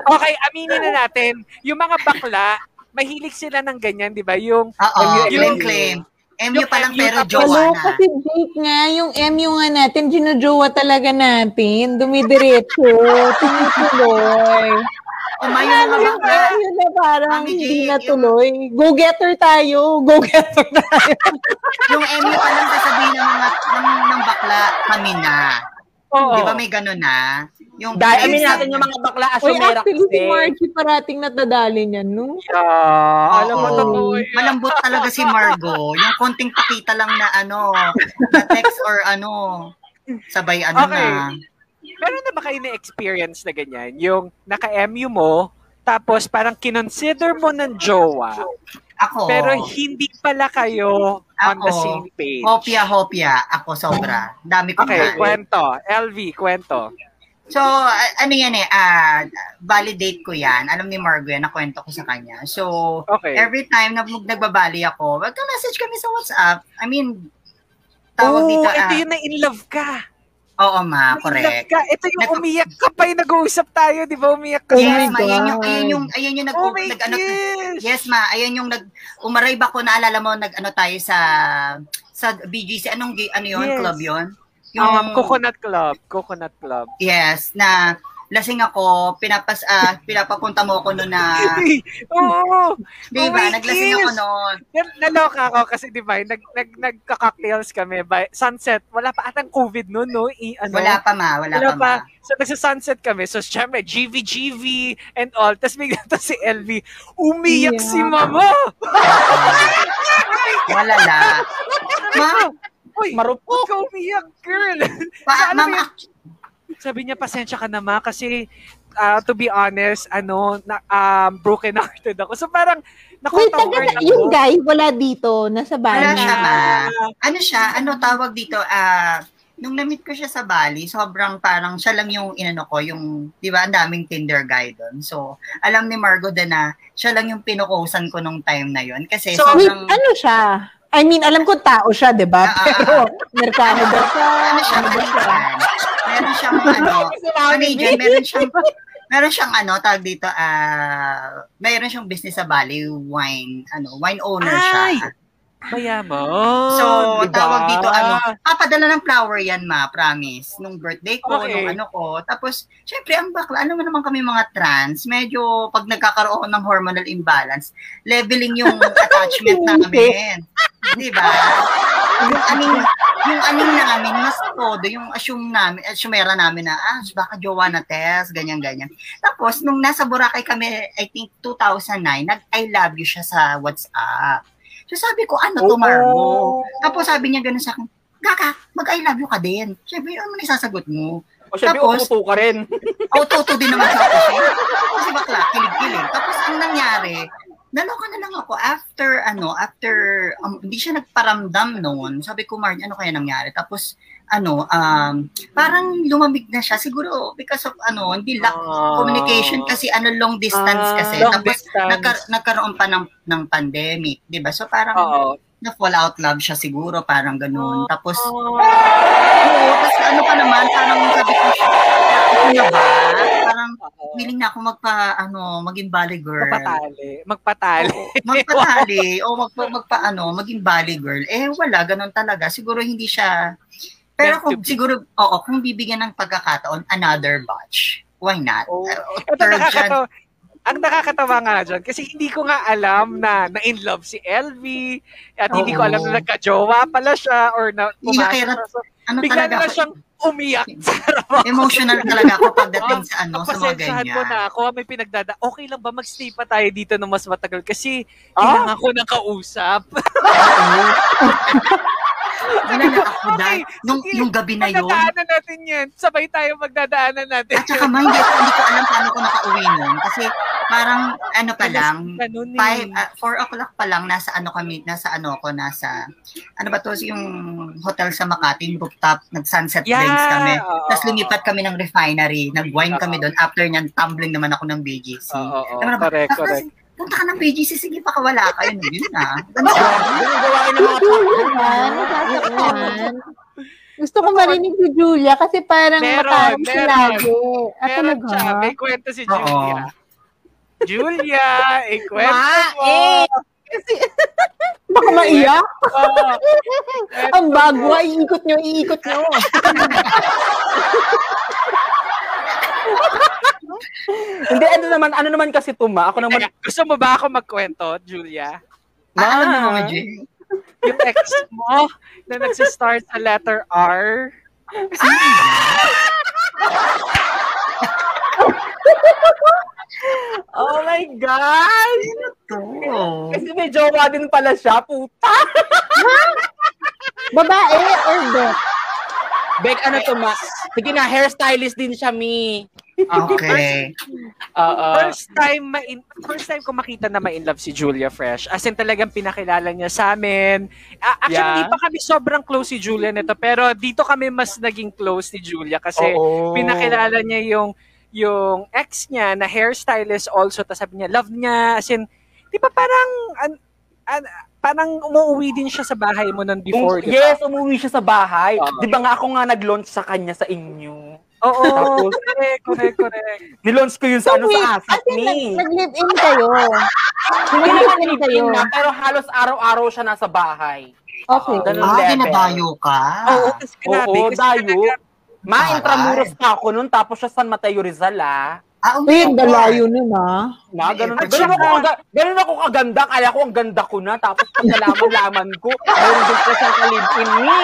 Okay, aminin na natin. Yung mga bakla, mahilig sila ng ganyan, di ba? Yung, Oo, Yung- claim, claim. MU pa lang pero jowa na. kasi Jake nga, yung MU nga natin, ginujowa talaga natin. Dumidiretso, tumutuloy. O may Ano mga yung bakla. tayo na parang Mami G, hindi yung- natuloy. Go-getter tayo. Go-getter tayo. Yung MU pa lang sasabihin ng mga ng, ng bakla, kami na. oo. Di ba may ganun na? Yung Dahil amin natin yung mga bakla Uy, asumera actually, si kasi. Margie parating natadali niyan, no? Yeah, alam mo, Oo. totoo yan. Malambot talaga si Margo. Yung konting pakita lang na ano, na text or ano, sabay ano Okay. na. Meron na ba kayo na-experience na ganyan? Yung naka-MU mo, tapos parang kinonsider mo ng jowa, Ako, pero hindi pala kayo on the Ako, same page. hopya-hopya. Ako sobra. Dami ko Okay, na. kwento. LV, kwento. So, ano yan eh, ah, validate ko yan. Alam ni Margo yan, nakwento ko sa kanya. So, Okay. every time na nagbabali ako, magka-message kami sa WhatsApp. I mean, tawag oh, dito, ito ah, yun na in love ka. Oo, ma, correct. Ka. Ito yung Nag- umiyak ka pa yung nag-uusap tayo, di ba? Umiyak ka. Oh yes, my ma, ayan yung, ayan yung, ayan yung nag, Oh nag ano, yes, ma, ayan yung nag, umarive ako, naalala mo, nag, ano tayo sa, sa BGC, anong, ano yun, Yes. club yun? Um, Coconut Club. Coconut Club. Yes, na, lasing ako, pinapas, ah, pinapapunta mo ako noon na, Oo. di Oh ba, my naglasing ako noon. Nal- Naloka ako kasi di ba, nag, nag, nagka-cocktails kami by sunset. Wala pa atang COVID noon, no? I, ano, Wala pa, ma, wala, Wala pa, ma. pa. So, nagsa-sunset kami. So, syempre, GV, GV, and all. Tapos bigla to si LV, umiyak Yeah. si mama. Malala. Ma, Uy, Marupok. huwag ka umiyak, girl. pa, mo mama, Sabi niya, pasensya ka na, ma, kasi ah, to be honest, ano, na, um, broken hearted ako. So, parang, Wait, taga, ako. yung guy, wala dito, nasa Wala Bali. siya, ma. Ah, ano siya, ano tawag dito, ah, nung na-meet ko siya sa Bali, sobrang parang siya lang yung inano ko, yung, di ba, ang daming Tinder guy doon. So, alam ni Margo din na siya lang yung pinukusan ko nung time na yon Kasi So, Wait, sobrang, ano siya? I mean, alam ko tao siya, di ba? Ah, Pero, Merkano ba siya? ano siya, Ano ba siya? Meron siyang, ano, Canadian, meron siyang, meron siyang, ano, tawag dito, ah, meron siyang business sa Bali, wine, ano, wine owner siya. Ay! Baya mo. So, diba? tawag dito, ano, papadala ng flower yan, ma, promise. Nung birthday ko, Okay. nung ano ko. Tapos, syempre, ang bakla, ano naman kami mga trans, medyo pag nagkakaroon ng hormonal imbalance, leveling yung attachment namin. Di ba? Yung aning, yung aning namin, mas todo, yung assume namin, assumera namin na, ah, baka jowa na test, ganyan-ganyan. Tapos, nung nasa Boracay kami, I think 2009, nag-I love you siya sa WhatsApp. So sabi ko, ano to, Marmo? Tapos sabi niya gano'n sa akin, Kaka, mag-I love you ka din. Siyempre, ano man isasagot mo? O syempre, Tapos- umuto ka rin. Auto-auto din naman sa kasi. Kasi bakla, kilig-kilig. Tapos ang nangyari, naloka na lang ako after, ano, after, um, hindi siya nagparamdam noon. Sabi ko, Marn, ano kaya nangyari? Tapos, ano, um, parang lumamig na siya. Siguro, because of, ano, hindi lack Ah. communication kasi ano long distance Ah, kasi long tapos distance. nagkar- nagkaroon pa ng ng pandemic 'di ba so parang Oo. na fall out love siya siguro parang ganoon tapos Ah. oo tapos ano pa naman parang sabi ko ano na ba parang willing na ako magpa ano maging bally girl Magpatali. Magpatali. Oo, magpatali o magpa, magpa ano maging bally girl eh wala ganun talaga siguro hindi siya pero kung be. siguro oo kung bibigyan ng pagkakataon another batch why not Oh. Uh, Ito nakakatawa. Ang nakakatawa nga dyan, kasi hindi ko nga alam na na-in love si LV, at hindi ko Oo. alam na nagka-jowa pala siya, or na pumasok. So, ano bigla na siyang umiyak sa emotional talaga ako pagdating sa ano sa mga ganyan. mo na ako, may pinagdada. Okay lang ba magstay pa tayo dito ng mas matagal? Kasi Ah? kailangan ko ng kausap. Wala na ako dahil Okay, nung sige. yung gabi na yun. Magdadaanan natin yan. Sabay tayo magdadaanan natin. At saka ma, hindi, hindi ko alam paano ko nakauwi nun. Kasi parang ano pa lang, Ganun eh. five, uh, four o'clock pa lang, nasa ano kami, nasa ano ko, nasa, ano ba to, yung hotel sa Makati, yung rooftop, nag-sunset Yeah, drinks kami. Tapos lumipat kami ng refinery, nag-wine kami doon. After nyan, tumbling naman ako ng BGC. Oo, na ba, correct, "Ah, correct. Punta ka ng BGC, sige pa wala ka. Yun, yun na. Ganun gawain ng mga Julia nasasaktan. Gusto ko marinig si Julia kasi parang Meron, makarang siya meron. lagi. Ah, Meron talaga? siya. May kwento si Oo. Julia. Julia, ikwento mo. eh. Baka maiyak. Ang bago, iikot nyo, iikot nyo. Hindi, ano naman, ano naman kasi tuma. Ako naman, Teka, gusto mo ba ako magkwento, Julia? Ah, alam mo, Ma. Mama Jane. Yung ex mo na nagsistart sa letter R. oh my God! Oo. Kasi may jowa din pala siya, puta. Babae or bot? Bek, ano to, ma? Sige na, hairstylist din siya, mi. Okay. Oo. First time ma first time ko makita na ma-in love si Julia Fresh. As in talagang pinakilala niya sa amin. Ah, actually, Yeah. hindi pa kami sobrang close si Julia nito, pero dito kami mas naging close ni Julia kasi Oo. pinakilala niya yung yung ex niya na hairstylist also tapos sabi niya love niya as in di ba parang an, an- parang umuwi din siya sa bahay mo nun before, di ba? yes, umuwi siya sa bahay. Oo. Di ba nga ako nga nag-launch sa kanya sa inyo? Oo, Tapos- correct, correct, correct. Nilaunch ko yun sa ano wait, sa asap ni. nag- nag-live-in kayo. Hindi naman Nag-live-in kayo. na, pero halos araw-araw siya nasa bahay. Okay. Ganun Ah, level. ginadayo ka. Oo, kasi grabe. Oo, dayo. Ma. Intramuros pa ako nun, tapos siya San Mateo Rizal, ah. Ah, Uy, ang dalayo nun ah. Ma, ganun, At ganun, ako, ganun ako kaganda. Kaya ko ang ganda ko na. Tapos pag nalaman-laman ko, meron din po siyang kalibin ni.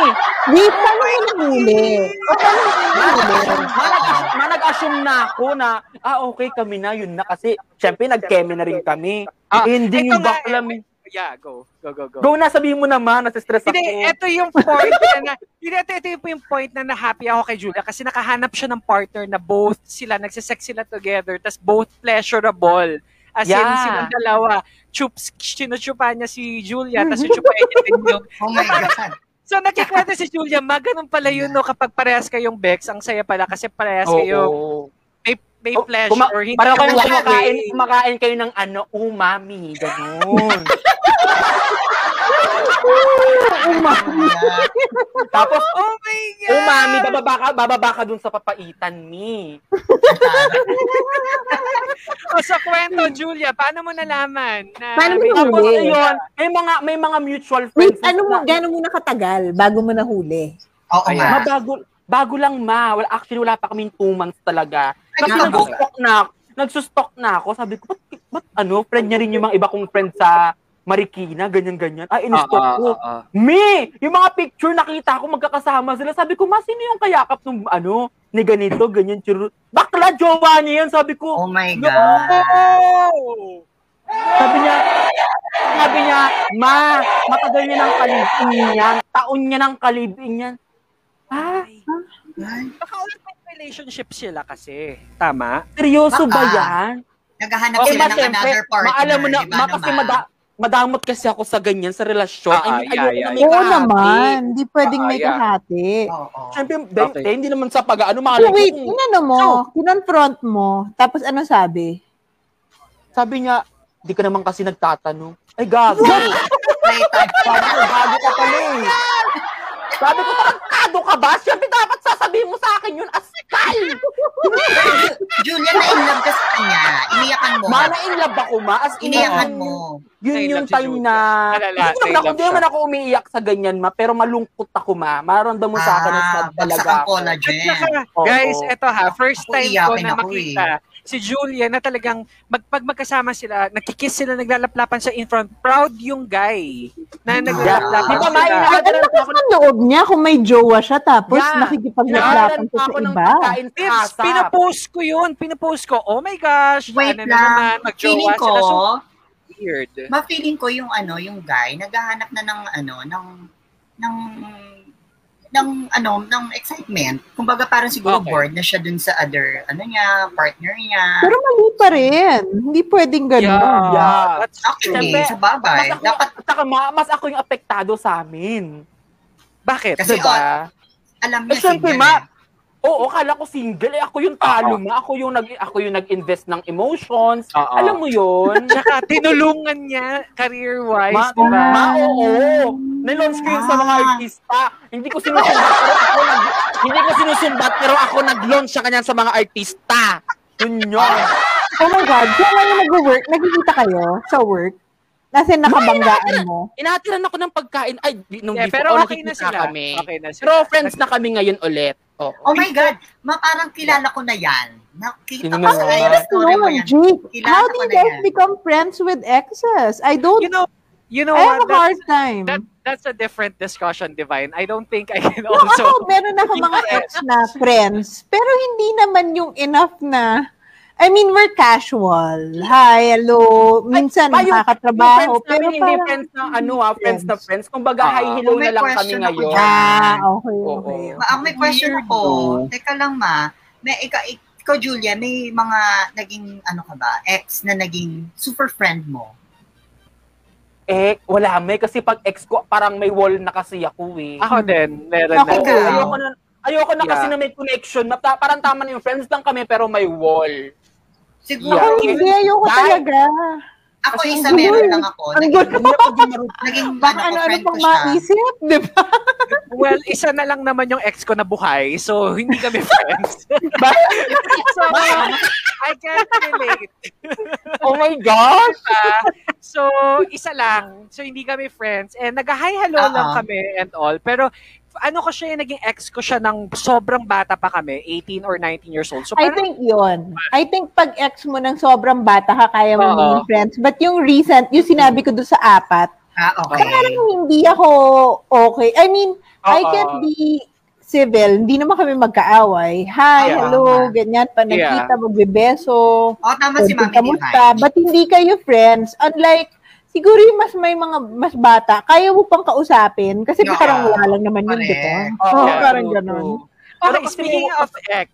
Wait, paano mo nahuli? O paano mo nahuli? Ma, nag- ma, nag-assume na ako na, ah, okay kami na, yun na. Kasi, syempre, nag-kemi na rin kami. Ah, Ending yung bakla. eh, Yeah, go. Go, go, go. Go na, sabihin mo naman, nasa-stress ako. Hindi, ito yung point na, na hindi, ito, ito yung point na na-happy ako kay Julia kasi nakahanap siya ng partner na both sila, nagsisex sila together, tas both pleasurable. As in, Yeah. silang dalawa, chups, sinuchupa niya si Julia, tas sinuchupa niya din yung... Oh my God. So, nakikwento si Julia, ma, ganun pala yun, no, kapag parehas kayong Bex, ang saya pala kasi parehas Oo. kayo, may, may Oh, pleasure. kuma- hindi parang kayo kumakain, kumakain kayo ng ano, umami, ganun. Umami. Tapos, Oh my God! umami, bababa ka, bababa ka dun sa papaitan ni. O, sa kwento, Julia, paano mo nalaman? Na Paano mo? Tapos, Huli. ayun, may mga, may mga mutual Wait, friends. ano mo, gano'n mo nakatagal bago mo nahuli? Oo Ayan. nga. Bago, lang ma. Wala, actually, wala pa kaming two months talaga. Ay, Kasi nag-stock na, nagsustok na ako. Sabi ko, ba't, ba't ano, friend niya rin yung mga iba kong friend sa Marikina, ganyan-ganyan. Ah, in-stock Ah, ah, ko. ah, ah. Me! Yung mga picture nakita ko magkakasama sila. Sabi ko, ma, sino yung kayakap nung ano, ni ganito, ganyan, churu. Bakla, jowa niya yan. Sabi ko, Oh my No! God. sabi niya, sabi niya, ma, matagal niya ng kalibin yan. Taon niya ng kalibin yan. Ah, Ay, Baka open relationship sila kasi. Tama? seryoso ba yan? Naghahanap Okay, sila ma, ng siyempre, another partner. maalam mo na, di ba ma, kasi mada, madamot kasi ako sa ganyan, sa relasyon. Ah, I mean, yeah, ayoko yeah, na may Oo kahati. naman, hindi pwedeng Ah, may yeah. kahati. Oo. Siyempre, Okay. okay. hindi naman sa pag-ano, So mahalin ko wait, kung- inano mo, kinonfront mo, tapos ano sabi? sabi niya, di ka naman kasi nagtatanong. Ay, gago. Gago ka pala eh. Sabi ko, tarantado ka ba? Siyempre, dapat sasabihin mo sa akin yun, askal! Julia, na-inlove ka sa kanya. Iniyakan mo. Mana in love ako, ma. As in, Iniyakan yun- mo. Yun Na-in yung si time na... Malala, Hindi naman ako, hindi naman siya. ako umiiyak sa ganyan, ma. Pero malungkot ako, ma. Maramdam mo sa akin na sad Ah, talaga bagsak ang ako. collagen. At guys, eto ha, first Ako time ko na makita si Julia na talagang mag, pag magkasama sila, nagkikiss sila, naglalaplapan sa in front. Proud yung guy na Yeah. naglalaplapan ba, sila. ma, Ang lakas ko ng loob niya kung may jowa siya, tapos Yeah. nakikipaglaplapan siya ko sa iba. Tips, pinapost ko yun. Pinapost ko. Oh my gosh. Wait ano na lang. naman, magjowa ko, sila. So weird. ma-feeling ko yung ano, yung guy, naghahanap na ng ano, ng ng ng ano, ng excitement. Kumbaga parang siguro Okay. bored na siya dun sa other, ano niya, partner niya. Pero mali pa rin. Hindi pwedeng ganun. Yeah. That's Actually, Siyempre, sa bagay, Mas ako, dapat, at saka, ma, mas ako yung apektado sa amin. Bakit? Kasi, Diba? alam Eh, niya, syempre, single ma, eh. Oo, kala ko single. Eh, ako yung talo, ma. Ako yung, nag, ako yung nag-invest ng emotions. Oo. Alam mo yun? Tsaka tinulungan niya career-wise, Ma, di ba? ma, oo. Nilaunch ko yun sa mga Ah. artista. Hindi ko sinusumbat, pero ako nag, hindi ko sinusumbat, pero ako nag-launch sa kanya sa mga artista. Yun yun. Oh my God, kung ngayon nag-work, nakikita kayo sa work, nasa nakabanggaan mo. Inatiran ako ng pagkain. Ay, di- nung Yeah, before, pero oh, okay na sila. kami. Okay na sila. Pero friends na kami ngayon ulit. Oo. Oh my God, ma, parang kilala ko na yan. Nakita ko sa live story mo yan. How do you guys yan. become friends with exes? I don't, You know, you know I have what? a hard That's, time. that, that's a different discussion, Divine. I don't think I can No, also... ako, meron ako mga ex na friends, pero hindi naman yung enough na, I mean, we're casual. Hi, hello. Minsan yung- nakakatrabaho, yung friends pero namin, hindi friends na ano ah, friends na friends. Kumbaga, Ah. hi, hello na lang kami ngayon. ah, okay, Oo. okay. Ma, ang may question ako, teka lang ma, may, ikaw, ikaw Julia, may mga naging, ano ka ba, ex na naging super friend mo? Eh, wala may. Kasi pag ex ko, parang may wall na kasi ako eh. Ako din, meron Ako na. Ikaw. ayoko na, ayoko na kasi Yeah. na may connection. Na, ta- parang tama na yung friends lang kami pero may wall. Siguro. Ako hindi, ayoko talaga. Ako Kasi isa ang meron gulo. lang ako. Ang Naging, gulo. naging ano, friend ko pang maisip, di ba? Well, isa na lang naman yung ex ko na buhay, so hindi kami friends. so, I can't relate. Oh my gosh! Ah, so, isa lang. So, hindi kami friends. And nag-hi hello lang Oo. kami and all. Pero, ano ko siya, naging ex ko siya ng sobrang bata pa kami, 18 or 19 years old. So, I parang, think yon. I think pag ex mo ng sobrang bata ka, kaya mo maging friends. But yung recent, yung sinabi ko doon sa apat, Ah, okay. parang hindi ako okay. I mean, I Oo. can't be civil. Hindi naman kami magkaaway. Hi, Yeah. hello, ganyan. Pa nagkita, magbebeso. Oh, tama si Mami kamusta. But hindi kayo friends. Unlike, siguro yung mas may mga mas bata, kaya mo pang kausapin. Kasi Yeah. parang wala lang naman yun, di ba? Oo, Yeah, parang ganun. okay, Pero speaking of ex,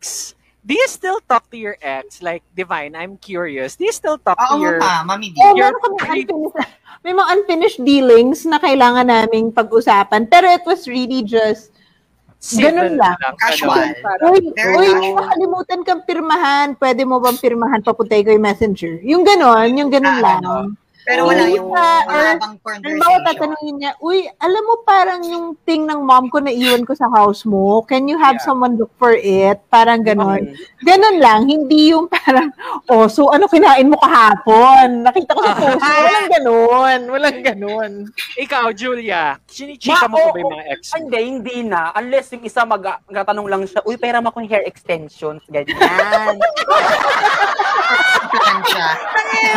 do you still talk to your ex? Like, Divine, I'm curious. Do you still talk Oo to your... nga, Mami D. Oh, Your pre- unfinished, may mga unfinished dealings na kailangan naming pag-usapan. Pero it was really just, civil ganun lang. Casual. Parang, uy, uy, casual. nakalimutan kang pirmahan. Pwede mo bang pirmahan? Papuntay ko yung messenger. Yung ganon, yung ganon Ah, lang. ano. Pero wala yung ah, wala or- bang Halimbawa, conversation. tatanungin niya, uy, alam mo parang yung thing ng mom ko na iwan ko sa house mo, can you have Yeah. someone look for it? Parang ganon. Okay. Ganon lang, hindi yung parang, oh, so ano kinain mo kahapon? Nakita ko sa post. Walang ganon. Walang ganon. ikaw, Julia, chinichika mo Ma- ko ba yung mga ex mo? Hindi, hindi na. Unless yung isa mag magtatanong lang siya, uy, pera mo akong hair extensions, ganyan. Plan siya.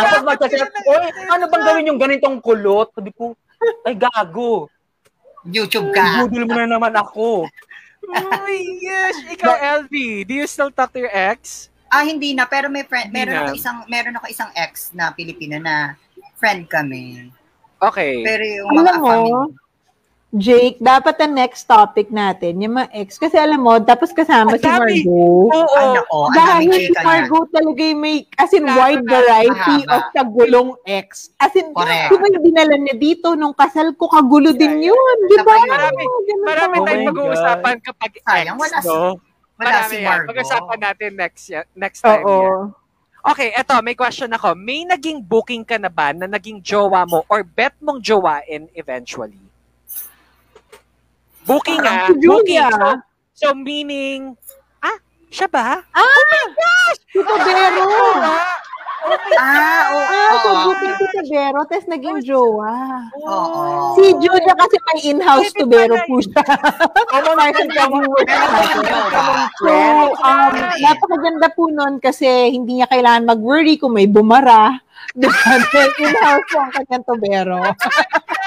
Tapos magsasabi, uy, ano bang gawin yung ganitong kulot? Sabi ko, ay gago. YouTube ka. Budol mo na naman ako. Oh my gosh! Ikaw, LV, do you still talk to your ex? Ah, hindi na. Pero may friend, meron ako isang, meron ako isang ex na Pilipino na friend kami. Okay. Pero yung mga Alam mo, family. Jake, dapat ang next topic natin, yung mga ex. Kasi alam mo, tapos kasama Ang si. Margot. Oo. Dahil si. Margot talaga yung may, as in Lalo wide variety mahaba. of kagulong ex. As in, Correct. di ba yung dinala niya dito nung kasal ko, kagulo din yun. Di ba? Marami, Ganun marami. Oh tayong mag-uusapan kapag ex, wala si- no? Wala Marami si. Margot. Pag-usapan natin next next time Oo. yan. Okay, eto, may question ako. May naging booking ka na ba na naging jowa mo or bet mong jowain eventually? Booking ah. Booking. So, so meaning, ah, siya ba? Si Tobero. Ah, oo. Ah, so oo. booking si Tobero, tapos naging jowa. Oo. Si Julia kasi may in-house pala po siya. Friend kami. viewers natin. So, um, napakaganda po nun kasi hindi niya kailangan mag-worry kung may bumara. Dahil in-house po ang kanyang Tobero.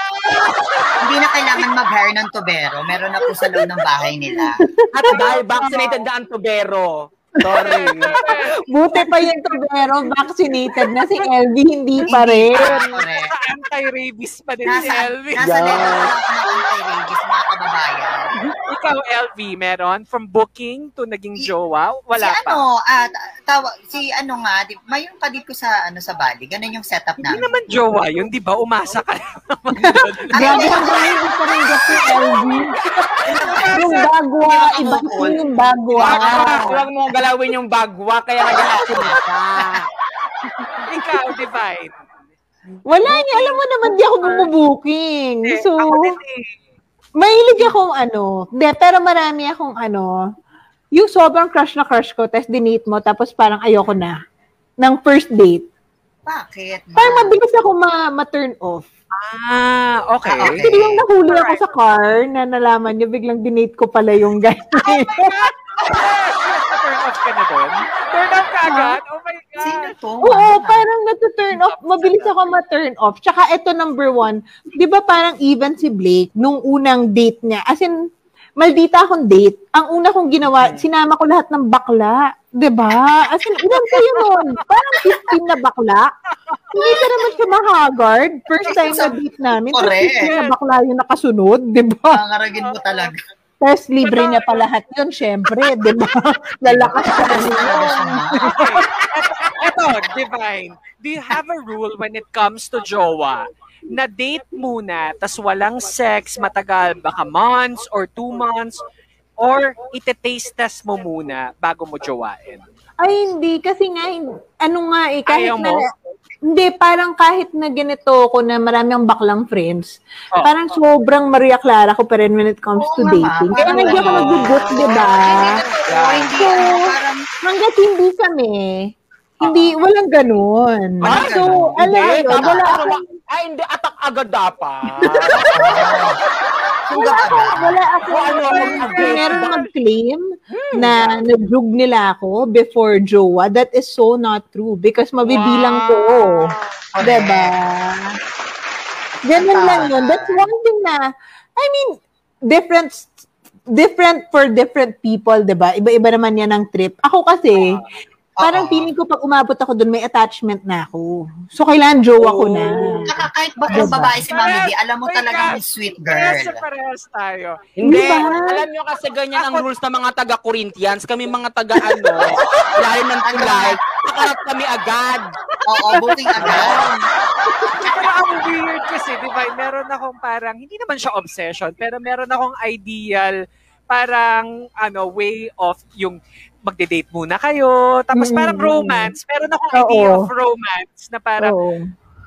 Hindi na kailangan mag-hire ng tubero. Meron na po sa loob ng bahay nila. At dahil vaccinated na ang tubero. Sorry. Buti pa yung Tobero, vaccinated na. Si LV, hindi pa rin. Anti-rabies pa din si Nasa, LV. nasa Yeah. level ng anti-rabies, mga kababayan. Ikaw, LV, meron? From booking to naging jowa? Wala si pa. ano, ah, tawa, si ano nga, di, mayroon ka dito sa ano sa Bali. Ganun yung setup Hindi namin. naman jowa yun, di ba? Umasa ka. Grabe hanggang hindi pa rin gusto si LV. Yung bagwa, iba yung bagwa. Huwag mo galawin yung bagwa, kaya nag-accident ka. Ikaw, Divine. Wala niya, alam mo naman, di ako bumubooking. Eh, So, ako din eh. Mahilig akong ano, de, pero marami akong ano, yung sobrang crush na crush ko, tapos dinate mo, tapos parang ayoko na. Ng first date. Bakit? Parang mabilis ako ma- ma-turn off. Ah, okay. Ah, okay. Yung nahuli ako sa car, na nalaman niyo, biglang dinate ko pala yung guy. Turn off ka na doon? Turn off ka agad? Oh my God. Sino to? Oo, parang natu-turn off. Mabilis ako ma-turn off. Tsaka ito number one, di ba parang even si Blake, nung unang date niya, as in, maldita akong date. Ang una kong ginawa, sinama ko lahat ng bakla. Di ba? As in, ilan kayo nun? Parang 15 na bakla. Hindi ka naman siya mahagard. First time na date namin. Correct. 15 na bakla yung nakasunod. Di ba? Pangaragin mo talaga. Tapos libre niya pa lahat yun, syempre. Di ba? Lalakas na siya na. Eto, Divine, do you have a rule when it comes to jowa? Na date muna, tas walang sex, matagal, baka months or two months, or ite-taste test mo muna bago mo jowain? Ay, hindi. Kasi nga, ano nga eh, kahit Ayaw mo? Hindi, parang kahit na ganito ko na marami ang baklang friends, Oh. parang sobrang Maria Clara ko pa rin when it comes Oo to nga, dating. Kaya parang hindi ako ano. nag-good, di ba? So, ano, parang hanggat hindi kami, hindi, walang ganun. Walang so, alam mo, wala ka akong. Ay, hindi, atak agad dapat. sugat wala agad. wala Kung ano, meron mag-claim na nag-drug nila ako before jowa, that is so not true because mabibilang ko. Diba? Ganun Ang lang tama. yun. That's one thing na, I mean, different different for different people, 'di ba? Iba-iba naman 'yan ang trip. Ako kasi, parang feeling ko pag umabot ako doon may attachment na ako. So kailangan jowa ko na. Tsaka kahit ba kung Diba? babae si Mami D, alam mo talagang lang. sweet Parehas girl. na parehas tayo. Hindi. Di ba? Alam nyo kasi ganyan ang rules ng mga taga-Corinthians. Kami mga taga-ano, layo ng tulay. Nakarap kami agad. Oo, booking agad. Pero ang weird kasi, di ba, meron akong parang, hindi naman siya obsession, pero meron akong ideal, parang, ano, way of yung magde-date muna kayo, tapos Mm, parang mm, romance, meron akong Oo. idea of romance na parang Oo.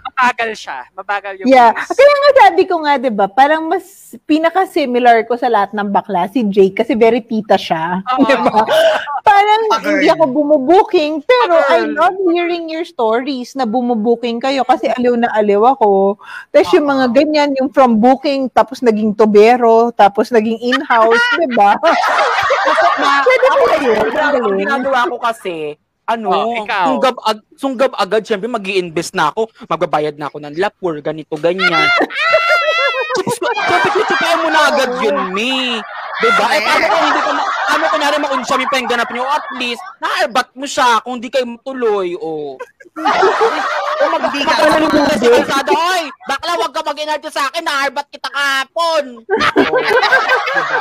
mabagal siya, mabagal yung Yeah. Kaya nga sabi ko nga, 'di ba, parang mas pinaka-similar ko sa lahat ng bakla si Jake kasi very tita siya, Oo. 'di ba? Parang A girl. hindi ako bumubuking, pero I love hearing your stories na bumubuking kayo kasi aliw na aliw ako. Tapos yung mga ganyan, yung from booking, tapos naging tobero, tapos naging in-house, 'di ba? Pwede ko yun. Ang ginagawa ko kasi, ano, Oh, ikaw. sunggab, ag, sunggab agad, syempre mag invest na ako, magbabayad na ako ng lapur, ganito, ganyan. Sabi ko, tsupayan mo na agad yun, me. Diba? Eh, paano kung hindi ko, ma- paano kung nari makunsya yung pang ganap niyo, at least, naarbat mo siya kung di kayo matuloy, o. O mag- Hindi ka mo sa kalsada, oy, bakla, wag ka mag-inarte sa akin, naarbat kita kahapon. O, diba?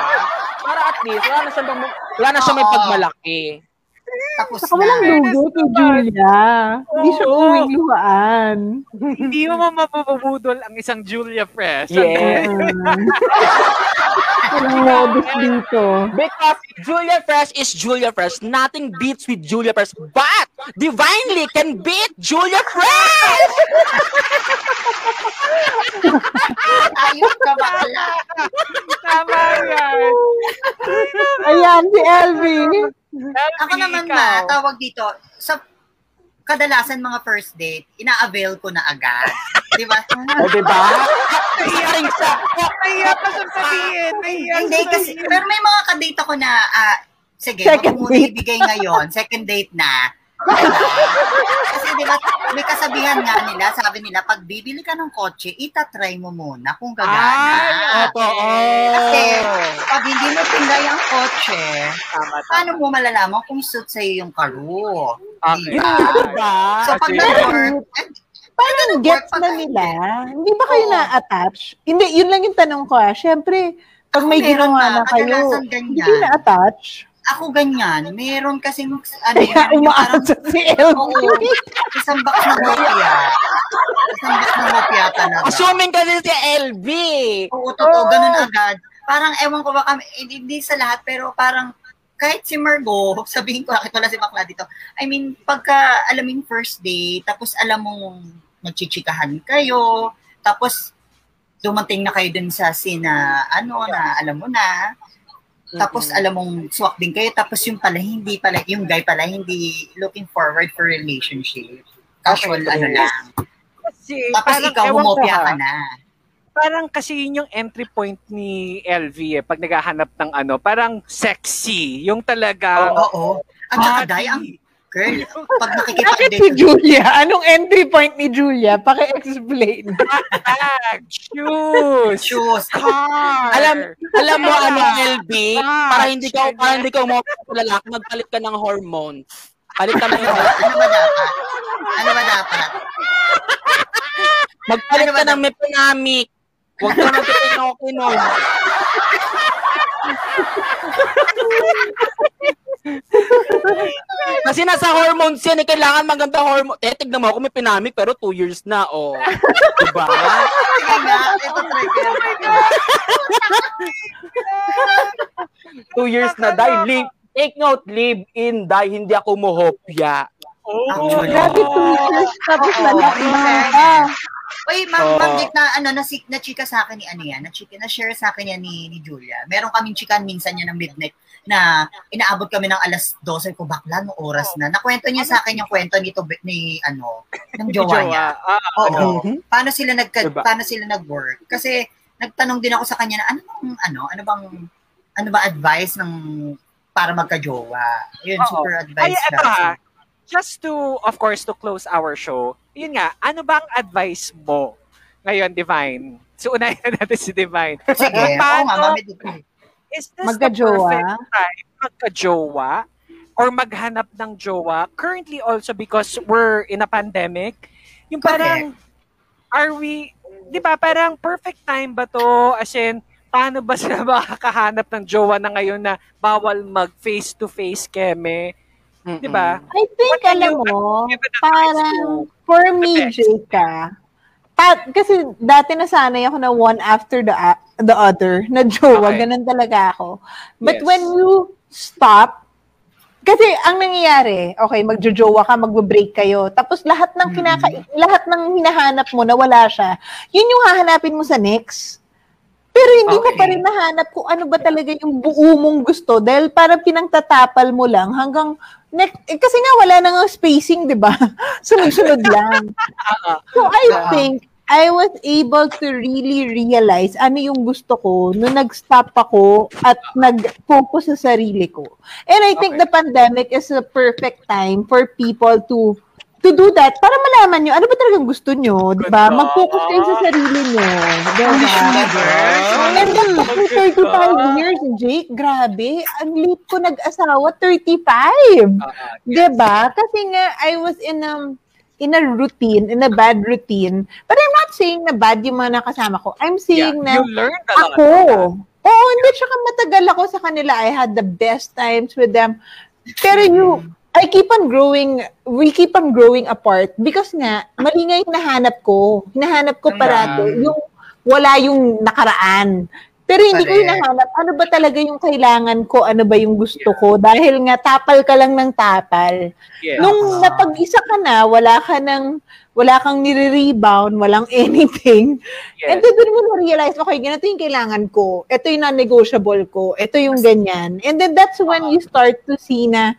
Para at least, wala na siya, bang- wala na siya may pagmalaki. Tapos Saka walang na. lugo kay Julia. Hindi siya Oo. uwing luhaan. Hindi mo mapapabudol ang isang Julia Fresh. Yes. Walang modus dito. Because Julia Fresh is Julia Fresh. Nothing beats with Julia Fresh. But Divinely can beat Julia Fresh! Ayun ka bakla. Tama yan. Ayan, si Elvie. Ako naman ma, tawag dito, sa kadalasan mga first date, ina-avail ko na agad. Di ba? O, diba? Saring sa... Nahiya pa sabihin. Nahiya Hindi kasi, pero may mga kadate ako na, ah, sige, Second wag mo date. ibigay ngayon, second date na. Diba? Kasi di ba, may kasabihan nga nila, sabi nila, pag bibili ka ng kotse, itatry mo muna kung gagana. Ah, Opo, Kasi, oh. pag hindi mo pinday ang kotse, Tama, tama. paano mo malalaman kung suit sa'yo yung karo? Okay. Diba? Diba? So, pag Kasi- nag-work, eh, Parang gets na nila. Hindi ba kayo na-attach? Hindi, yun lang yung tanong ko ah. Siyempre, pag may ginawa na, na kayo, hindi na-attach. Ako ganyan, meron kasing, ano, Kaya yun, umaasa si oo, Elvie. isang box na hopya. Isang box na hopya talaga. Assuming kasi si LV. Oo, totoo, ganun agad. Parang, ewan ko ba kami, hindi, hindi sa lahat, pero parang, kahit si Margo, sabihin ko, bakit wala si Bakla dito. I mean, pagka, alam mo yung first day, tapos alam mong nagchichikahan kayo, tapos, dumating na kayo dun sa scene na, ano, na alam mo na, tapos alam mong swak din kayo, tapos yung pala, hindi pala, yung guy pala, hindi looking forward for relationship. Casual, Okay. ano lang. Kasi, Tapos parang, ikaw, ha, ka na. Parang kasi yun yung entry point ni LV eh, pag naghahanap ng ano, parang sexy. Yung talagang, Oo. At saka, body. Day, ang girl, pag Bakit si Julia? Anong entry point ni Julia? Paki-explain. shoes, shoes, car. Alam, alam mo ano, Ah, para hindi ka, para hindi ka umopya sa lalaki, magpalit ka ng hormones. Palit ka ng hormones. ano ba dapat? Ano ba dapat? Magpalit Ano ba ka ng dapat? Mepinamic. Huwag ka magpipinokinom. Kasi nasa hormones yan, eh, kailangan maganda hormone. Eh, tignan mo ako may pinamik, pero two years na, oh. Diba? Sige nga, ito ko yan. Two years na, dahil live. Take note, live in, dahil hindi ako mohopya. Oh, Actually. Grabe, two years. Tapos lalaki in na. Uy, ma'am, Oo. ma'am Dick, na, ano, na, na chika sa akin ni ano yan, na, chika, na share sa akin yan ni, ni Julia. Meron kaming chikan minsan yan ng midnight na inaabot kami ng alas 12 ko bakla no oras na. Nakwento niya sa akin yung kwento nito ni ano ng jowa niya. Ah, Oo. Mhm. Paano sila nag Diba? paano sila nag-work? Kasi nagtanong din ako sa kanya na ano bang ano, ano bang ano ba advice ng para magka-jowa? Yun, Oo. super advice Ay, eto ha. Just to, of course, to close our show, yun nga, ano bang advice mo ngayon, Divine? So, unahin na natin si Divine. Sige, oo Paano- nga, mami. Is this Magka-jowa? the perfect time magka-jowa or maghanap ng jowa? Currently also because we're in a pandemic, yung parang, are we, di ba, parang perfect time ba to? As in, paano ba sila makakahanap ng jowa na ngayon na bawal mag face-to-face keme? Di ba? I think, What alam mo, parang, for me? Jeka, pa, kasi dati nasanay ako na one after the the other, na jowa, Okay. ganun talaga ako. But Yes. when you stop, kasi ang nangyayari, okay, magjojowa ka, magbe-break kayo, tapos lahat ng kinaka lahat ng hinahanap mo na wala siya, yun yung hahanapin mo sa next. Pero hindi mo Okay. pa rin nahanap kung ano ba talaga yung buo mong gusto dahil parang pinangtatapal mo lang hanggang next, eh, kasi nga wala nang spacing, di ba? Sunod-sunod lang. So I think I was able to really realize ano yung gusto ko nung nag-stop ako at nag-focus sa sarili ko. And I think Okay. the pandemic is a perfect time for people to to do that para malaman nyo ano ba talagang gusto nyo, di ba? Mag-focus kayo sa sarili nyo. Di ba? Universe. And then, after 35 years, Jake, grabe, ang late ko nag-asawa, 35. Ah, Diba? Kasi nga, I was in a, in a routine, in a bad routine. But I'm not saying na bad yung mga nakasama ko. I'm yeah. saying na You learned a lot. ako, oo, hindi, tsaka matagal ako sa kanila. I had the best times with them. Pero you, I keep on growing, we keep on growing apart because nga, mali nga yung nahanap ko. Hinahanap ko parado yung wala yung nakaraan. Pero hindi ko hinahanap ano ba talaga yung kailangan ko, ano ba yung gusto ko. Dahil nga tapal ka lang ng tapal. Yes. Nung napag-isa ka na, wala ka ng wala kang nire-rebound, walang anything. yes. And then doon mo na-realize, okay, ganito yung kailangan ko. Ito yung non-negotiable ko. Ito yung ganyan. And then that's when you start to see na,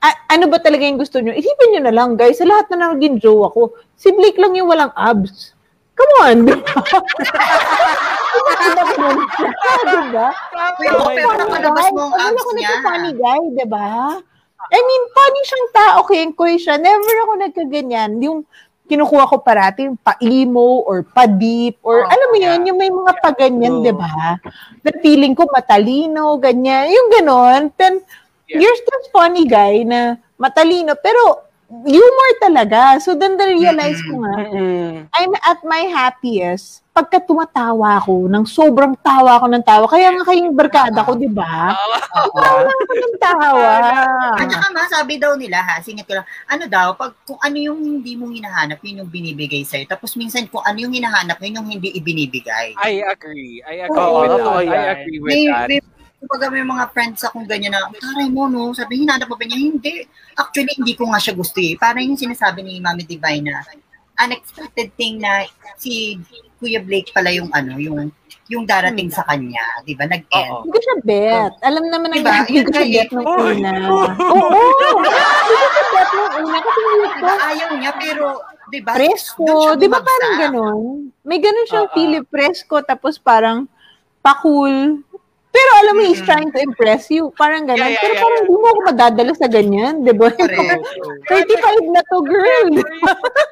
a- ano ba talaga yung gusto nyo? Isipin nyo na lang, guys, sa lahat na naging jowa ko, si Blake lang yung walang abs. Come on, di ba? Iba ko nun siya, di ba? Pero, pero nakalabas mo ang Guys, abs ako niya. nagka-funny guy, di ba? I mean, funny siyang tao, kengkoy siya. Never ako nagkaganyan. Yung kinukuha ko parati, yung pa-emo or pa-deep or Oh, alam mo yeah. yun, yung may mga pa-ganyan, Oh. di ba? Na feeling ko matalino, ganyan. Yung ganon. Then, Yeah. you're still funny guy na matalino, pero humor talaga. So then na-realize ko nga. I'm at my happiest pagka tumatawa ako, ng sobrang tawa ako ng tawa. Kaya nga kayong barkada ko, di ba? Oo. Tawa ako ng tawa. At saka ma, sabi daw nila ha, singit ko lang, ano daw, pag kung ano yung hindi mo hinahanap, yun yung binibigay sa'yo. Tapos minsan kung ano yung hinahanap, yun yung hindi ibinibigay. I agree. I agree Oo, with that. I agree with May, that. may, kumbaga may mga friends akong ganyan na, taray mo no, sabi, hinanap mo ba niya? Hindi. Actually, hindi ko nga siya gusto eh. Parang yung sinasabi ni Mami Divine na, unexpected thing na si Kuya Blake pala yung ano, yung yung darating sa kanya, di ba? Nag-end. Hindi ko siya bet. Alam naman ang Diba? hindi ko siya bet nga nung eh. una. Oo! Hindi ko siya bet nung una kasi hindi ko Diba? Ayaw niya, pero, di ba? presko. Di ba parang ganun? May ganun siyang Oo. feeling presko tapos parang pa-cool. Pero alam mo, he's Mm. trying to impress you. Parang ganun. Yeah, yeah, Pero yeah, parang hindi mo ako madadala sa ganyan. Di ba? Correct. 35 na to, girl.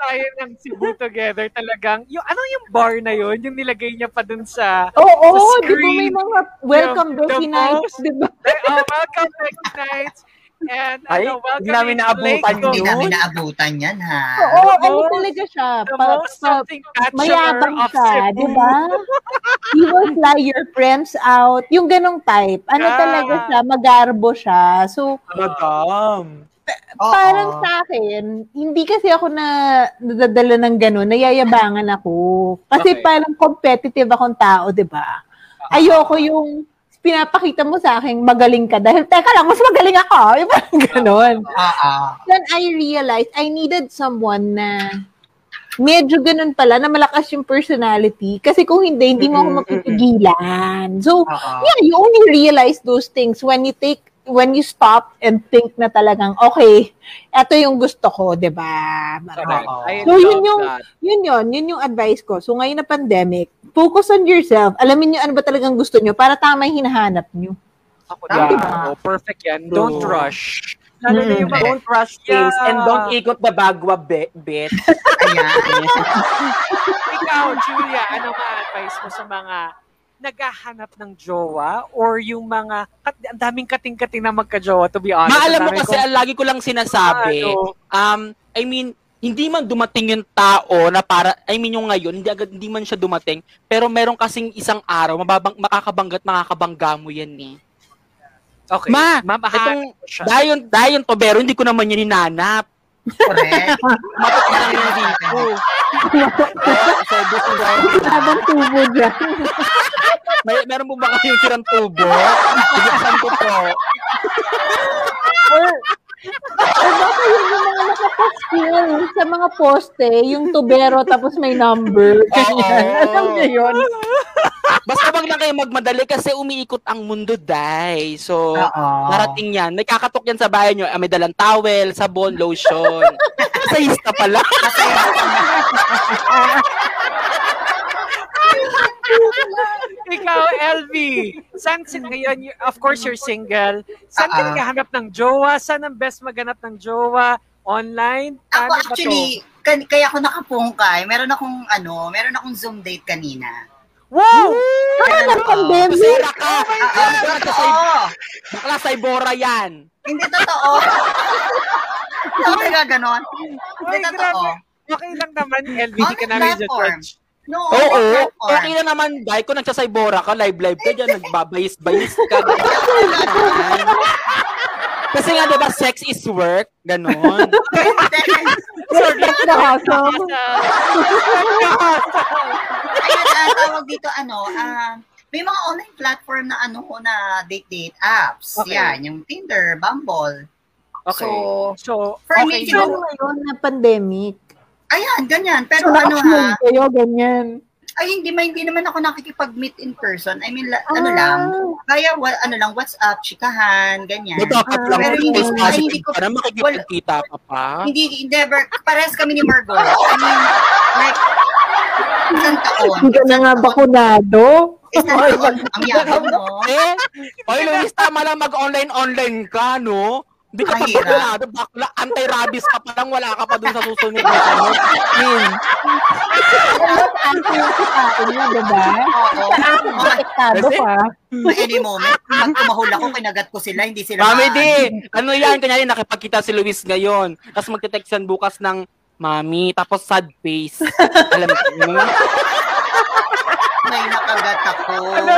Tayo ng Cebu together talagang, yung ano yung bar na yun, yung nilagay niya pa dun sa, Oo, Sa di ba may mga welcome The- the Becky nights, di ba? oh, welcome next night. And Ay, ano, welcome hindi namin to naabutan Lake Hindi namin naabutan yan, ha? Oo, The ano talaga siya? The Pa, most pa, mayabang of siya, Cebu. di ba? He will fly your friends out. Yung ganong type. Ano Yeah. talaga siya? Magarbo siya. So, Madam. Oo. parang sa akin, hindi kasi ako na nadadala ng gano'n, nayayabangan ako. Kasi Okay. parang competitive akong tao, di ba? Ayoko yung pinapakita mo sa akin, magaling ka. Dahil, teka lang, mas magaling ako. Yung parang ganon. Ah, ah. Then I realized, I needed someone na medyo ganun pala, na malakas yung personality. Kasi kung hindi, hindi mo ako mapipigilan. So, Ah, ah. yeah, you only realize those things when you take when you stop and think na talagang, okay, eto yung gusto ko, di ba? So, yun yung- that. Yun yun, yun yung advice ko. So, ngayon na pandemic, focus on yourself. Alamin nyo ano ba talagang gusto nyo para tama yung hinahanap nyo. Ako Tama. din. Oh, perfect yan. Don't True. rush. Lalo na yung mga Don't rush things Yeah. and don't ikot the bagwa, bi- bitch. Ayan. Ikaw, Julia, ano nga advice mo sa mga naghahanap ng jowa or yung mga kat- ang daming kating-kating na magka-jowa to be honest. Maalam mo kasi, ang lagi ko lang sinasabi, Ano? um, I mean, hindi man dumating yung tao na para, I mean yung ngayon, hindi agad, hindi man siya dumating, pero meron kasing isang araw, mababang, makakabanggat, makakabangga mo yan eh. Okay. Ma, Ma'am, Itong, dayon, dayon to, pero hindi ko naman yun hinanap. Correct. Matok na lang yun dito. so, gusto ko, Habang tubo dyan. may, meron po ba kayong sirang tubo? Buksan ko po. Or, baka yun yung mga nakapaskil sa mga poste, yung tubero tapos may number. Ganyan. Alam niyo yun? Basta wag lang kayo magmadali kasi umiikot ang mundo, day. So, Oo. Narating yan. May kakatok yan sa bahay nyo. Ah, may dalang towel, sabon, lotion. Sayista pala. Ikaw, LV, saan ngayon, you- of course you're single, saan ka Ah, ah. naghahanap ng jowa? Saan ang best maghanap ng jowa? Online? Ako to? actually, kan- kaya ako nakapungkay, meron akong ano, meron akong Zoom date kanina. Wow! Ano ng pandemic? Masira ka. Ah, sa. Bakla sa Ibora yan. Hindi totoo. Hindi ka ganon. Hindi totoo. Okay lang naman, LV, di ka namin platform. judge. No, Oo. platform. Okay na naman, dahil ko nagsa sa Ibora ka, live-live ka dyan, nagbabayis-bayis ka. Kasi nga, diba, sex is work. Ganon. That's the hustle. Ayun, ah, tawag dito ano, ah, may mga online platform na ano na date-date apps. Okay. Yan, yung Tinder, Bumble. Okay. So, So, For okay me, na. Ano ngayon na pandemic? Ayan, ganyan. Pero So, ano ha, naka-phone kayo, ganyan. ay hindi, ma- hindi naman ako nakikipag-meet in person. I mean, la- ano lang, kaya wa- ano lang, WhatsApp, chikahan, ganyan. Lang. Pero hindi- ay, positive hindi ko- ka na makikipagkita ka pa. Hindi, never, parehas kami ni Margot. I mean, like, isang taon. Hindi ka na nga bakunado. Isang taon, ang yabang, no? Eh, oy, Luis, tama lang mag-online-online ka, no? Hindi ka pa bakulado, bakla, anti-rabies ka pa lang, wala ka pa dun sa susunod na ano. Min, yung kitain mo, diba? Oo. Kasi- ka. Any moment, pag tumahol ako, kinagat ko sila, hindi sila Mami di, ano yan, kanya nakipagkita si Luis ngayon. Tapos magte-text yan bukas ng Mami, tapos sad face. Alam mo, May nakagat ako. Mo,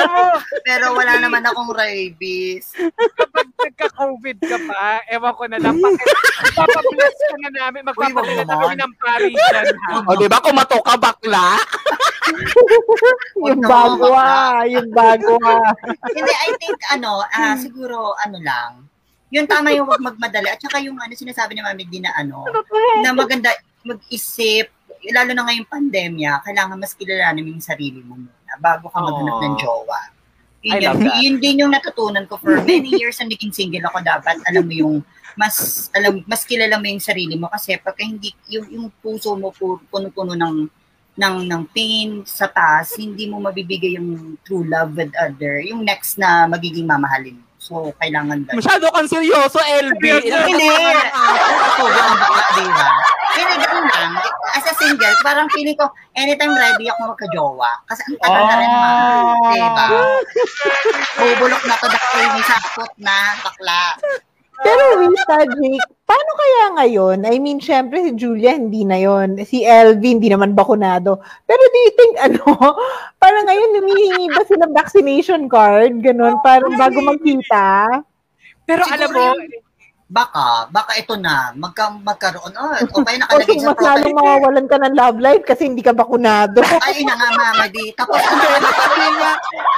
Pero wala naman akong rabies. kapag nagka-COVID ka pa, ewan ko na lang, papabless ka na namin, magpapadala wag na kami naman. ng Parisian, ha? o di ba kumato ka bakla? Yung Huwag na bago mga ah. Yung bago ah. Hindi, I think, ano, ah, siguro, ano lang, yung tama yung wag magmadali. At saka yung ano, sinasabi ni Mami din na ano, na maganda mag-isip, lalo na ngayong pandemya, kailangan mas kilalanin mo yung sarili mo muna bago ka maghanap ng jowa. Yun, I yun, love that. yun din yung natutunan ko for many years na naging single ako dapat alam mo yung mas alam mas kilala mo yung sarili mo kasi pagka hindi yung yung puso mo pu- puno-puno ng ng ng pain sa taas, hindi mo mabibigay yung true love with other, yung next na magiging mamahalin mo. So, kailangan ganun. Masyado kang seryoso, LB. Hindi. Tutulog ang baka, di ba? Hindi, ganun lang. As a single, parang feeling ko, anytime ready ako magka-jowa. Kasi ang tagal na rin naman. Di ba? Bubulok na to dahil may sakot na, bakla. Pero Rita, Jake, paano kaya ngayon? I mean, syempre si Julia hindi na yon, Si Elvin hindi naman bakunado. Pero do you think, ano, parang ngayon humihingi ba sila vaccination card? Ganon, parang bago magkita? Pero Siguro alam mo, yung- Baka, baka ito na, magka, magkaroon, oh, o kaya nakalagay sa mas lalong profile. mawawalan ka ng love life kasi hindi ka bakunado. Ay, ina nga, mama, di. Tapos, ano,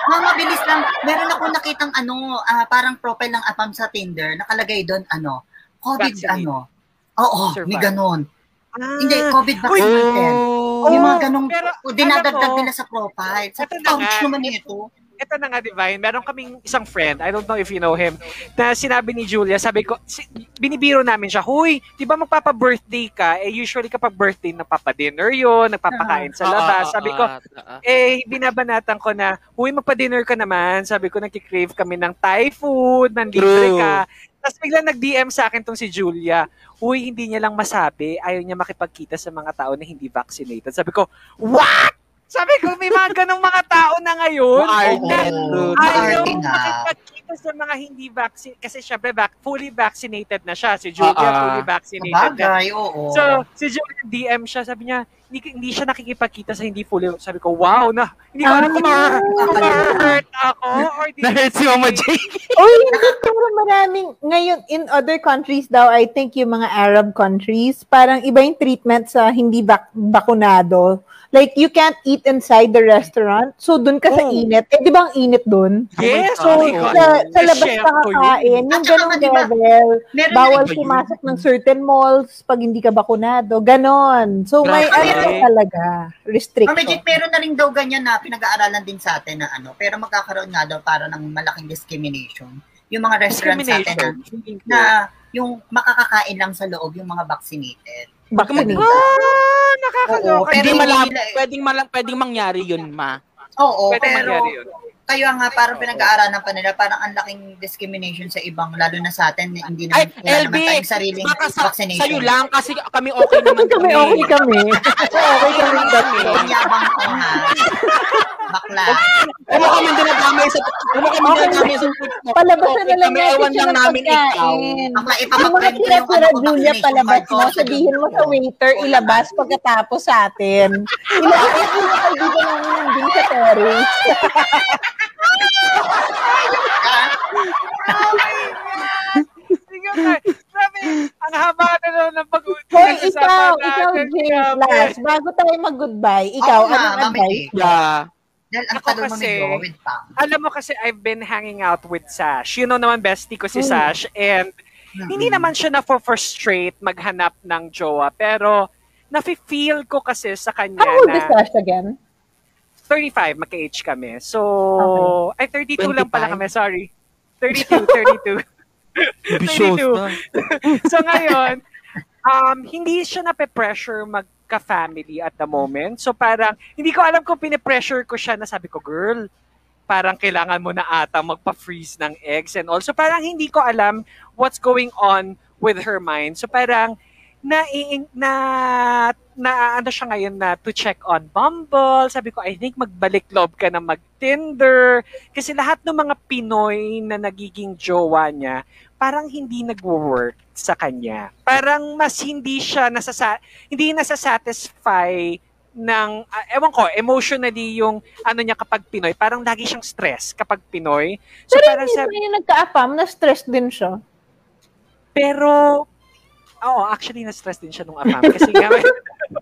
mama, bilis na lang, meron ako nakitang ano, ah, parang profile ng apam sa Tinder, nakalagay doon ano, COVID Vaccinate. ano. Oo, Survive. may ganon. Ah, Hindi, COVID Uy! vaccinated. Oh. Yung mga ganong Pero, dinadagdag nila sa profile. Sa Ito na nga. naman ito. Ito na nga, Divine, meron kaming isang friend, I don't know if you know him, na sinabi ni Julia, sabi ko, si, binibiro namin siya, huy, di ba magpapa-birthday ka? Eh, usually kapag birthday, nagpapa-dinner yun, nagpapakain sa labas. Sabi ko, eh, binabanatan ko na, huy, magpa-dinner ka naman. Sabi ko, nagkikrave kami ng Thai food, nandito True. ka. Tapos bigla nag-DM sa akin tong si Julia, huy, hindi niya lang masabi, ayaw niya makipagkita sa mga tao na hindi vaccinated. Sabi ko, what? Sabi ko, may mga ganong mga tao na ngayon. Maarte. na True. ayaw makipagkita sa mga hindi vaccinated. Kasi syempre, vac- fully vaccinated na siya. Si Julia, ah. fully vaccinated na. Sabagay, oo. So, si Julia DM siya, sabi niya, hindi, hindi siya nakikipagkita sa hindi fully. Sabi ko, wow, na, hindi ko alam kung Ah. ma-hurt ako or di. Na-hurt si Mama J. Uy, hindi, pero maraming, ngayon, in other countries daw, I think yung mga Arab countries, parang iba yung treatment sa hindi bak- bakunado. Like, you can't eat inside the restaurant. So, dun ka sa Oh. init. Eh, di ba ang init dun? Yes, So, oh sa, sa labas ka kakain, yung ba, level, bawal pumasok ng certain malls pag hindi ka bakunado. Ganon. So, may Grabe. Ano talaga, Or restriction. legit, meron na rin daw ganyan na pinag-aaralan din sa atin na ano, pero magkakaroon nga daw para ng malaking discrimination. Yung mga restaurants sa atin na, na yung makakakain lang sa loob yung mga vaccinated. Vaccinated. Ah, nakakaloka. Oo, Pwedeng, Pero malam, pwedeng, malam, pwedeng mangyari yun, ma. Oo, Pwede pero mangyari yun. Kayo nga parang pinag-aaralan pa nila, parang ang laking discrimination sa ibang, lalo na sa atin, na hindi Ay, naman, wala LB, naman tayong sariling Baka sa, vaccination. sa'yo lang, kasi kami okay naman kami, okay kami. okay kami dati. Ang yabang ko ha. Bakla. Huwag mo kami dinadamay sa, huwag mo kami dinadamay sa food mo. Palabasan na lang Kami, natin ewan siya lang ng namin ikaw. pagkain. Bakla, ipapaprint ko yung tira-tira, Julia, palabas mo. sa Sabihin mo sa waiter, ilabas pagkatapos sa atin. Ilabas mo na kaibigan namin nandun sa terrace. Grabe, ang haba na lang ng pag-uusap. Hoy, ikaw, ikaw, James, last. Bago tayo mag-goodbye, ikaw, nga, anong advice? Yeah. Dahil ang tagal mo kasi- may going pa. Alam mo kasi I've been hanging out with Sash. You know naman bestie ko si Mm. Sash and hindi naman siya na frustrate maghanap ng jowa pero nafe-feel ko kasi sa kanya How old is na Sash again? 35 magka-age kami. So ay 32 lang pala 25? kami, sorry. 32, 32. Ambitious 32. na. so ngayon, um, hindi siya nape-pressure magka-family at the moment. So parang, hindi ko alam kung pinipressure ko siya na sabi ko, girl, parang kailangan mo na ata magpa-freeze ng eggs and also parang hindi ko alam what's going on with her mind. So parang, na, na, na, ano siya ngayon na to check on Bumble. Sabi ko, I think magbalik loob ka na mag-Tinder. Kasi lahat ng mga Pinoy na nagiging jowa niya, parang hindi nagwo-work sa kanya. Parang mas hindi siya nasasa hindi nasasatisfy ng ah, ewan ko emotionally yung ano niya kapag Pinoy parang lagi siyang stress kapag Pinoy so Pero parang naman yung nagka-apam, na-stress din siya. pero oo actually na-stress din siya nung apam kasi nga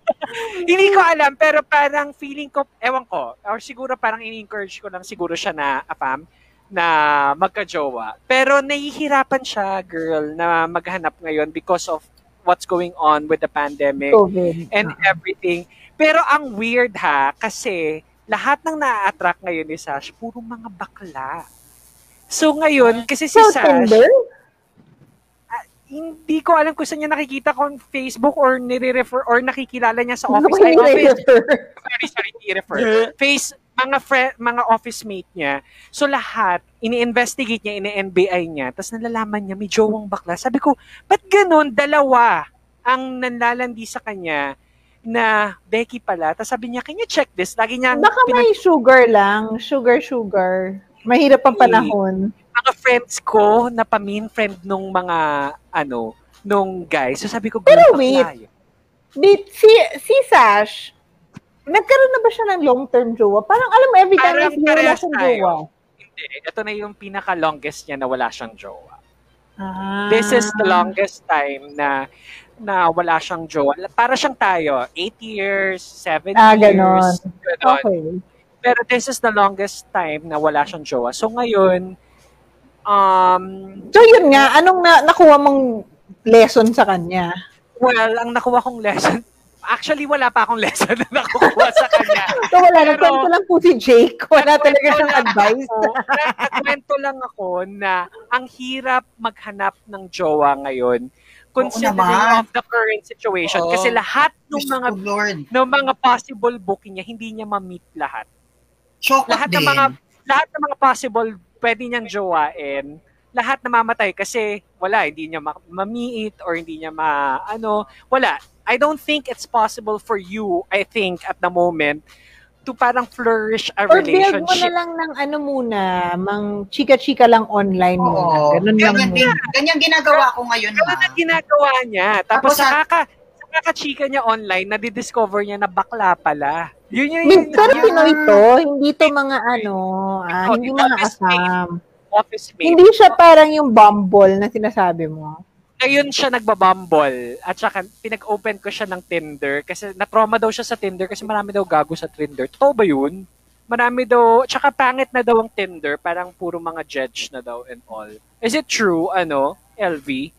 hindi ko alam pero parang feeling ko ewan ko or siguro parang ini-encourage ko lang siguro siya na apam na magka-jowa. Pero nahihirapan siya, girl, na maghanap ngayon because of what's going on with the pandemic COVID. and everything. Pero ang weird ha, kasi lahat ng na-attract ngayon ni Sash, puro mga bakla. So ngayon, kasi si So, Sash, Tinder? hindi ko alam kung saan niya nakikita kung Facebook or nire-refer or nakikilala niya sa Ano office. Ay, yung office. refer? Sorry, sorry, i-refer. Face, mga friend, mga office mate niya. So lahat, ini-investigate niya, ini-NBI niya, tapos nalalaman niya may jowang bakla. Sabi ko, ba't ganun? Dalawa ang nanlalandi sa kanya na Becky pala. Tapos sabi niya, can you check this? Lagi niya Baka may sugar lang. Sugar, sugar. Mahirap ang panahon. mga friends ko na pamin friend nung mga ano, nung guys. So sabi ko, Pero "Girl, wait. bakla yun." Di, si, si Sash, nagkaroon na ba siya ng long-term jowa? Parang alam mo, every time Parang see wala siyang tayo. jowa. Hindi. Ito na yung pinaka-longest niya na wala siyang jowa. Ah. This is the longest time na na wala siyang jowa. Para siyang tayo, 8 years, 7 Ah, years. ganon. ganon. Okay. Pero this is the longest time na wala siyang jowa. So ngayon, um, So yun nga, anong na, nakuha mong lesson sa kanya? well, ang nakuha kong lesson, actually wala pa akong lesson na nakukuha sa kanya. So wala, Pero- nagkwento lang po si Jake. Wala talaga lang advice. ako. Nagkwento lang ako na ang hirap maghanap ng jowa ngayon considering of the current situation. Oo. Kasi lahat ng mga Lord. ng mga possible booking niya, hindi niya ma-meet lahat. Chocolate Lahat ng din. mga lahat ng mga possible pwede niyang jowain, lahat namamatay kasi wala, hindi niya ma- ma-meet or hindi niya ma ano, wala. I don't think it's possible for you, I think at the moment to parang flourish a Or build mo na relationship. lang ng ano muna, mang chika-chika lang online muna. Oo. Ganun lang Ganyan, din, muna. ganyan ginagawa ko ngayon, Ganun ang ginagawa niya. Tapos Tapos, sa kaka sa kakachika niya online, nadidiscover niya na bakla pala. Yun yun yun. Pero yun, Pinoy to, hindi to mga ano, ah, hindi mga asam. office mate. Hindi siya parang yung Bumble na sinasabi mo. Ngayon siya nagbabumble at saka pinag-open ko siya ng Tinder kasi na-trauma daw siya sa Tinder kasi marami daw gago sa Tinder. Totoo ba yun? Marami daw, tsaka pangit na daw ang Tinder, parang puro mga judge na daw and all. Is it true, ano, LV?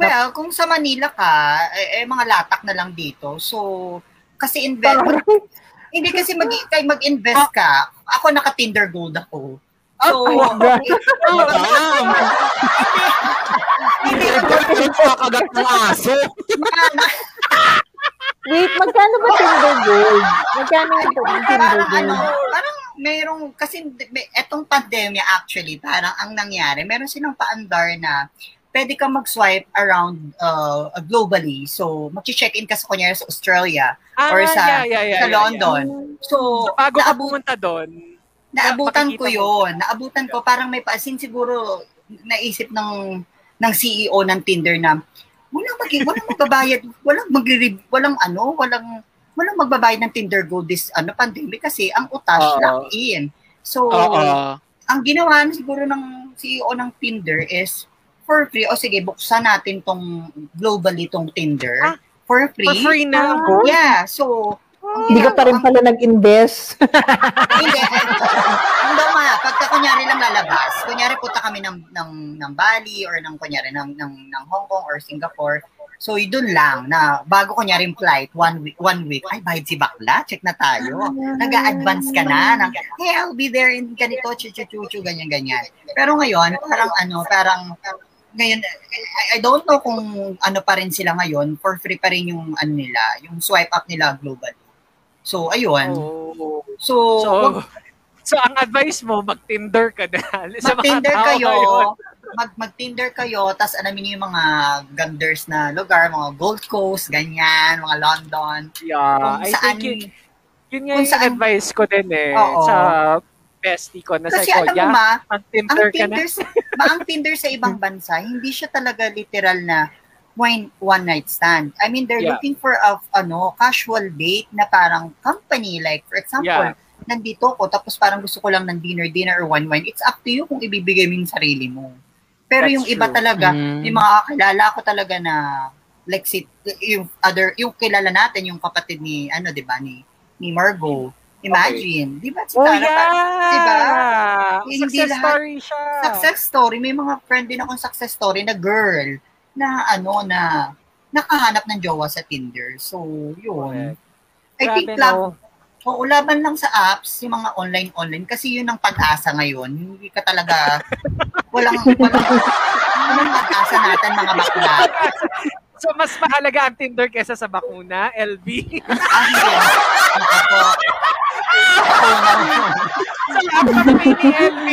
Well, kung sa Manila ka, eh, eh, mga latak na lang dito. So, kasi invest, hindi kasi mag, kay mag-invest ka. Ako naka-Tinder Gold ako. So, Oh my Kakagat ng aso. Wait, magkano ba Tinder Gold? Magkano yung Tinder parang ano, Gold? parang merong, kasi may, etong pandemya actually, parang ang nangyari, meron silang paandar na pwede ka mag-swipe around uh, globally. So, mag-check-in ka sa kunyari sa Australia Ah, or sa, yeah, yeah, yeah, sa yeah, London. So, So, bago ka pumunta doon, naabutan ko yon Naabutan ko, parang may paasin siguro naisip ng ng CEO ng Tinder na walang mag walang magbabayad, walang mag walang ano, walang walang magbabayad ng Tinder Gold this ano pandemic kasi ang utas Oo. lock in. So, Oo. ang ginawa na siguro ng CEO ng Tinder is for free, o sige, buksan natin tong globally tong Tinder Ah, for free. for free na gold. Yeah, so, Hindi ka pa rin pala nag-invest. hindi. Hindi ma, pagka kunyari lang lalabas, kunyari punta kami ng, ng, ng Bali or ng kunyari ng, ng, ng Hong Kong or Singapore, so doon lang na bago kunyari yung flight, one week, one week, ay bayad si bakla, check na tayo. Nag-a-advance ka na, ng, hey, I'll be there in ganito, chuchu-chuchu, ganyan-ganyan. Pero ngayon, parang ano, parang, ngayon, I, I don't know kung ano pa rin sila ngayon, for free pa rin yung ano nila, yung swipe up nila globally. So, ayun. Oh. So, So, wag- so ang advice mo, mag-Tinder ka na. Sa mag-Tinder kayo, mag mag-Tinder kayo, tas alamin niyo yung mga ganders na lugar, mga Gold Coast, ganyan, mga London, Yeah, kung I saan, think yun, yun nga yung saan- advice ko din eh. Oo. Sa bestie ko na kasi sabi ko, alam mo yeah, ma, ang mag-Tinder ka na. Tinder, sa, ma, ang Tinder sa ibang bansa, hindi siya talaga literal na one, one night stand. I mean, they're Yeah. looking for a ano, casual date na parang company, like for example, Yeah. nandito ko, tapos parang gusto ko lang ng dinner, dinner or wine-wine. It's up to you kung ibibigay mo yung sarili mo. Pero That's yung iba true. talaga, Mm. yung mga kilala ko talaga na like si yung other yung kilala natin yung kapatid ni ano 'di ba ni ni Margo. Imagine, 'di ba? Si Oh, Tara, yeah! diba? Hindi Success lahat- story siya. Success story, may mga friend din akong success story na girl na ano na nakahanap ng jowa sa Tinder. So, yun. I think Grabe, lab, no? Oo, laban lang sa apps, yung mga online-online, kasi yun ang pag-asa ngayon. Hindi ka talaga, walang, walang, walang pag-asa natin mga bakla. So, mas mahalaga ang Tinder kesa sa bakuna, LB. Ah, hindi. Ako po. Salamat kay ni LB.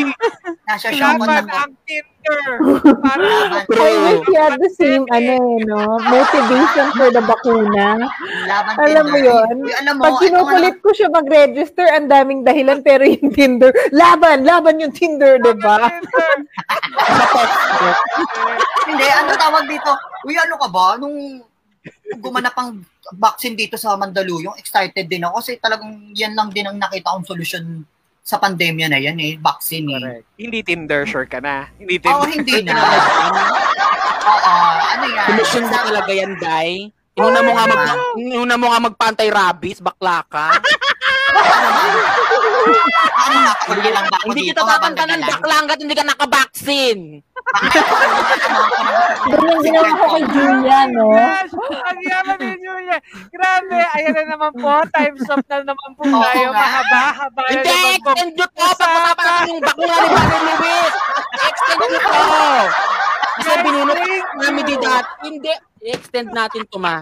Nasa ako. ang Tinder. Para I wish you had the same, ano eh, no? Motivation for the bakuna. laban Alam mo yun? Alam mo, Pag kinukulit ko siya mag-register, ang daming dahilan, pero yung Tinder, laban, laban yung Tinder, di ba? Hindi, ano tawag dito? Uy, ano ka ba? Nung gumanap ang vaccine dito sa Mandaluyong, excited din ako kasi talagang yan lang din ang nakita kong solusyon sa pandemya na yan eh, vaccine eh. Correct. Hindi Tinder, sure ka na. Hindi Oo, Tinder. hindi na. Oo, ano yan? Commission mo talaga yan, Day. Inuna mo nga mag inuna mo nga magpantay rabies, bakla ka. Hindi, hindi kita tatantanan bakla hanggat hindi ka nakabaksin. Ganyan ginawa ko kay Julia, no? Yes! Ang yaman ni Julia. Grabe, ayan na naman po. Time's up na naman po tayo. Mahaba-haba na Hindi, extend nyo to. Pag-usapan yung bakla ni Brother Luis. Extend nyo to. Kasi thank namin di dati. Hindi, extend natin to ma.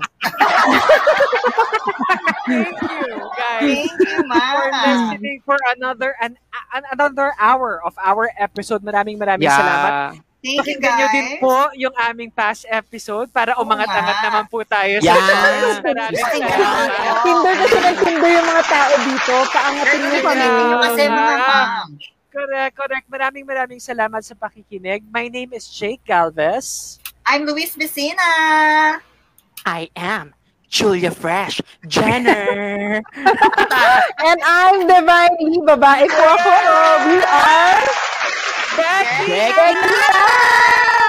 Thank you, guys. Thank you, for ma. listening for another an, an another hour of our episode. Maraming maraming salamat. Thank you, Pakinggan nyo guys. din po yung aming past episode para umangat-angat nga. naman po tayo sa Yeah. Maraming Thank you. salamat. Tinder kasi nag-Tinder yung mga tao dito. Paangatin mo kami. Yeah. Kasi mga ma'am. Correct, correct. Maraming maraming salamat sa pakikinig. My name is Jake Galvez. I'm Luis Vicina. I am Julia Fresh Jenner. And I'm Divine Lee, babae po ako. We are Becky! Becky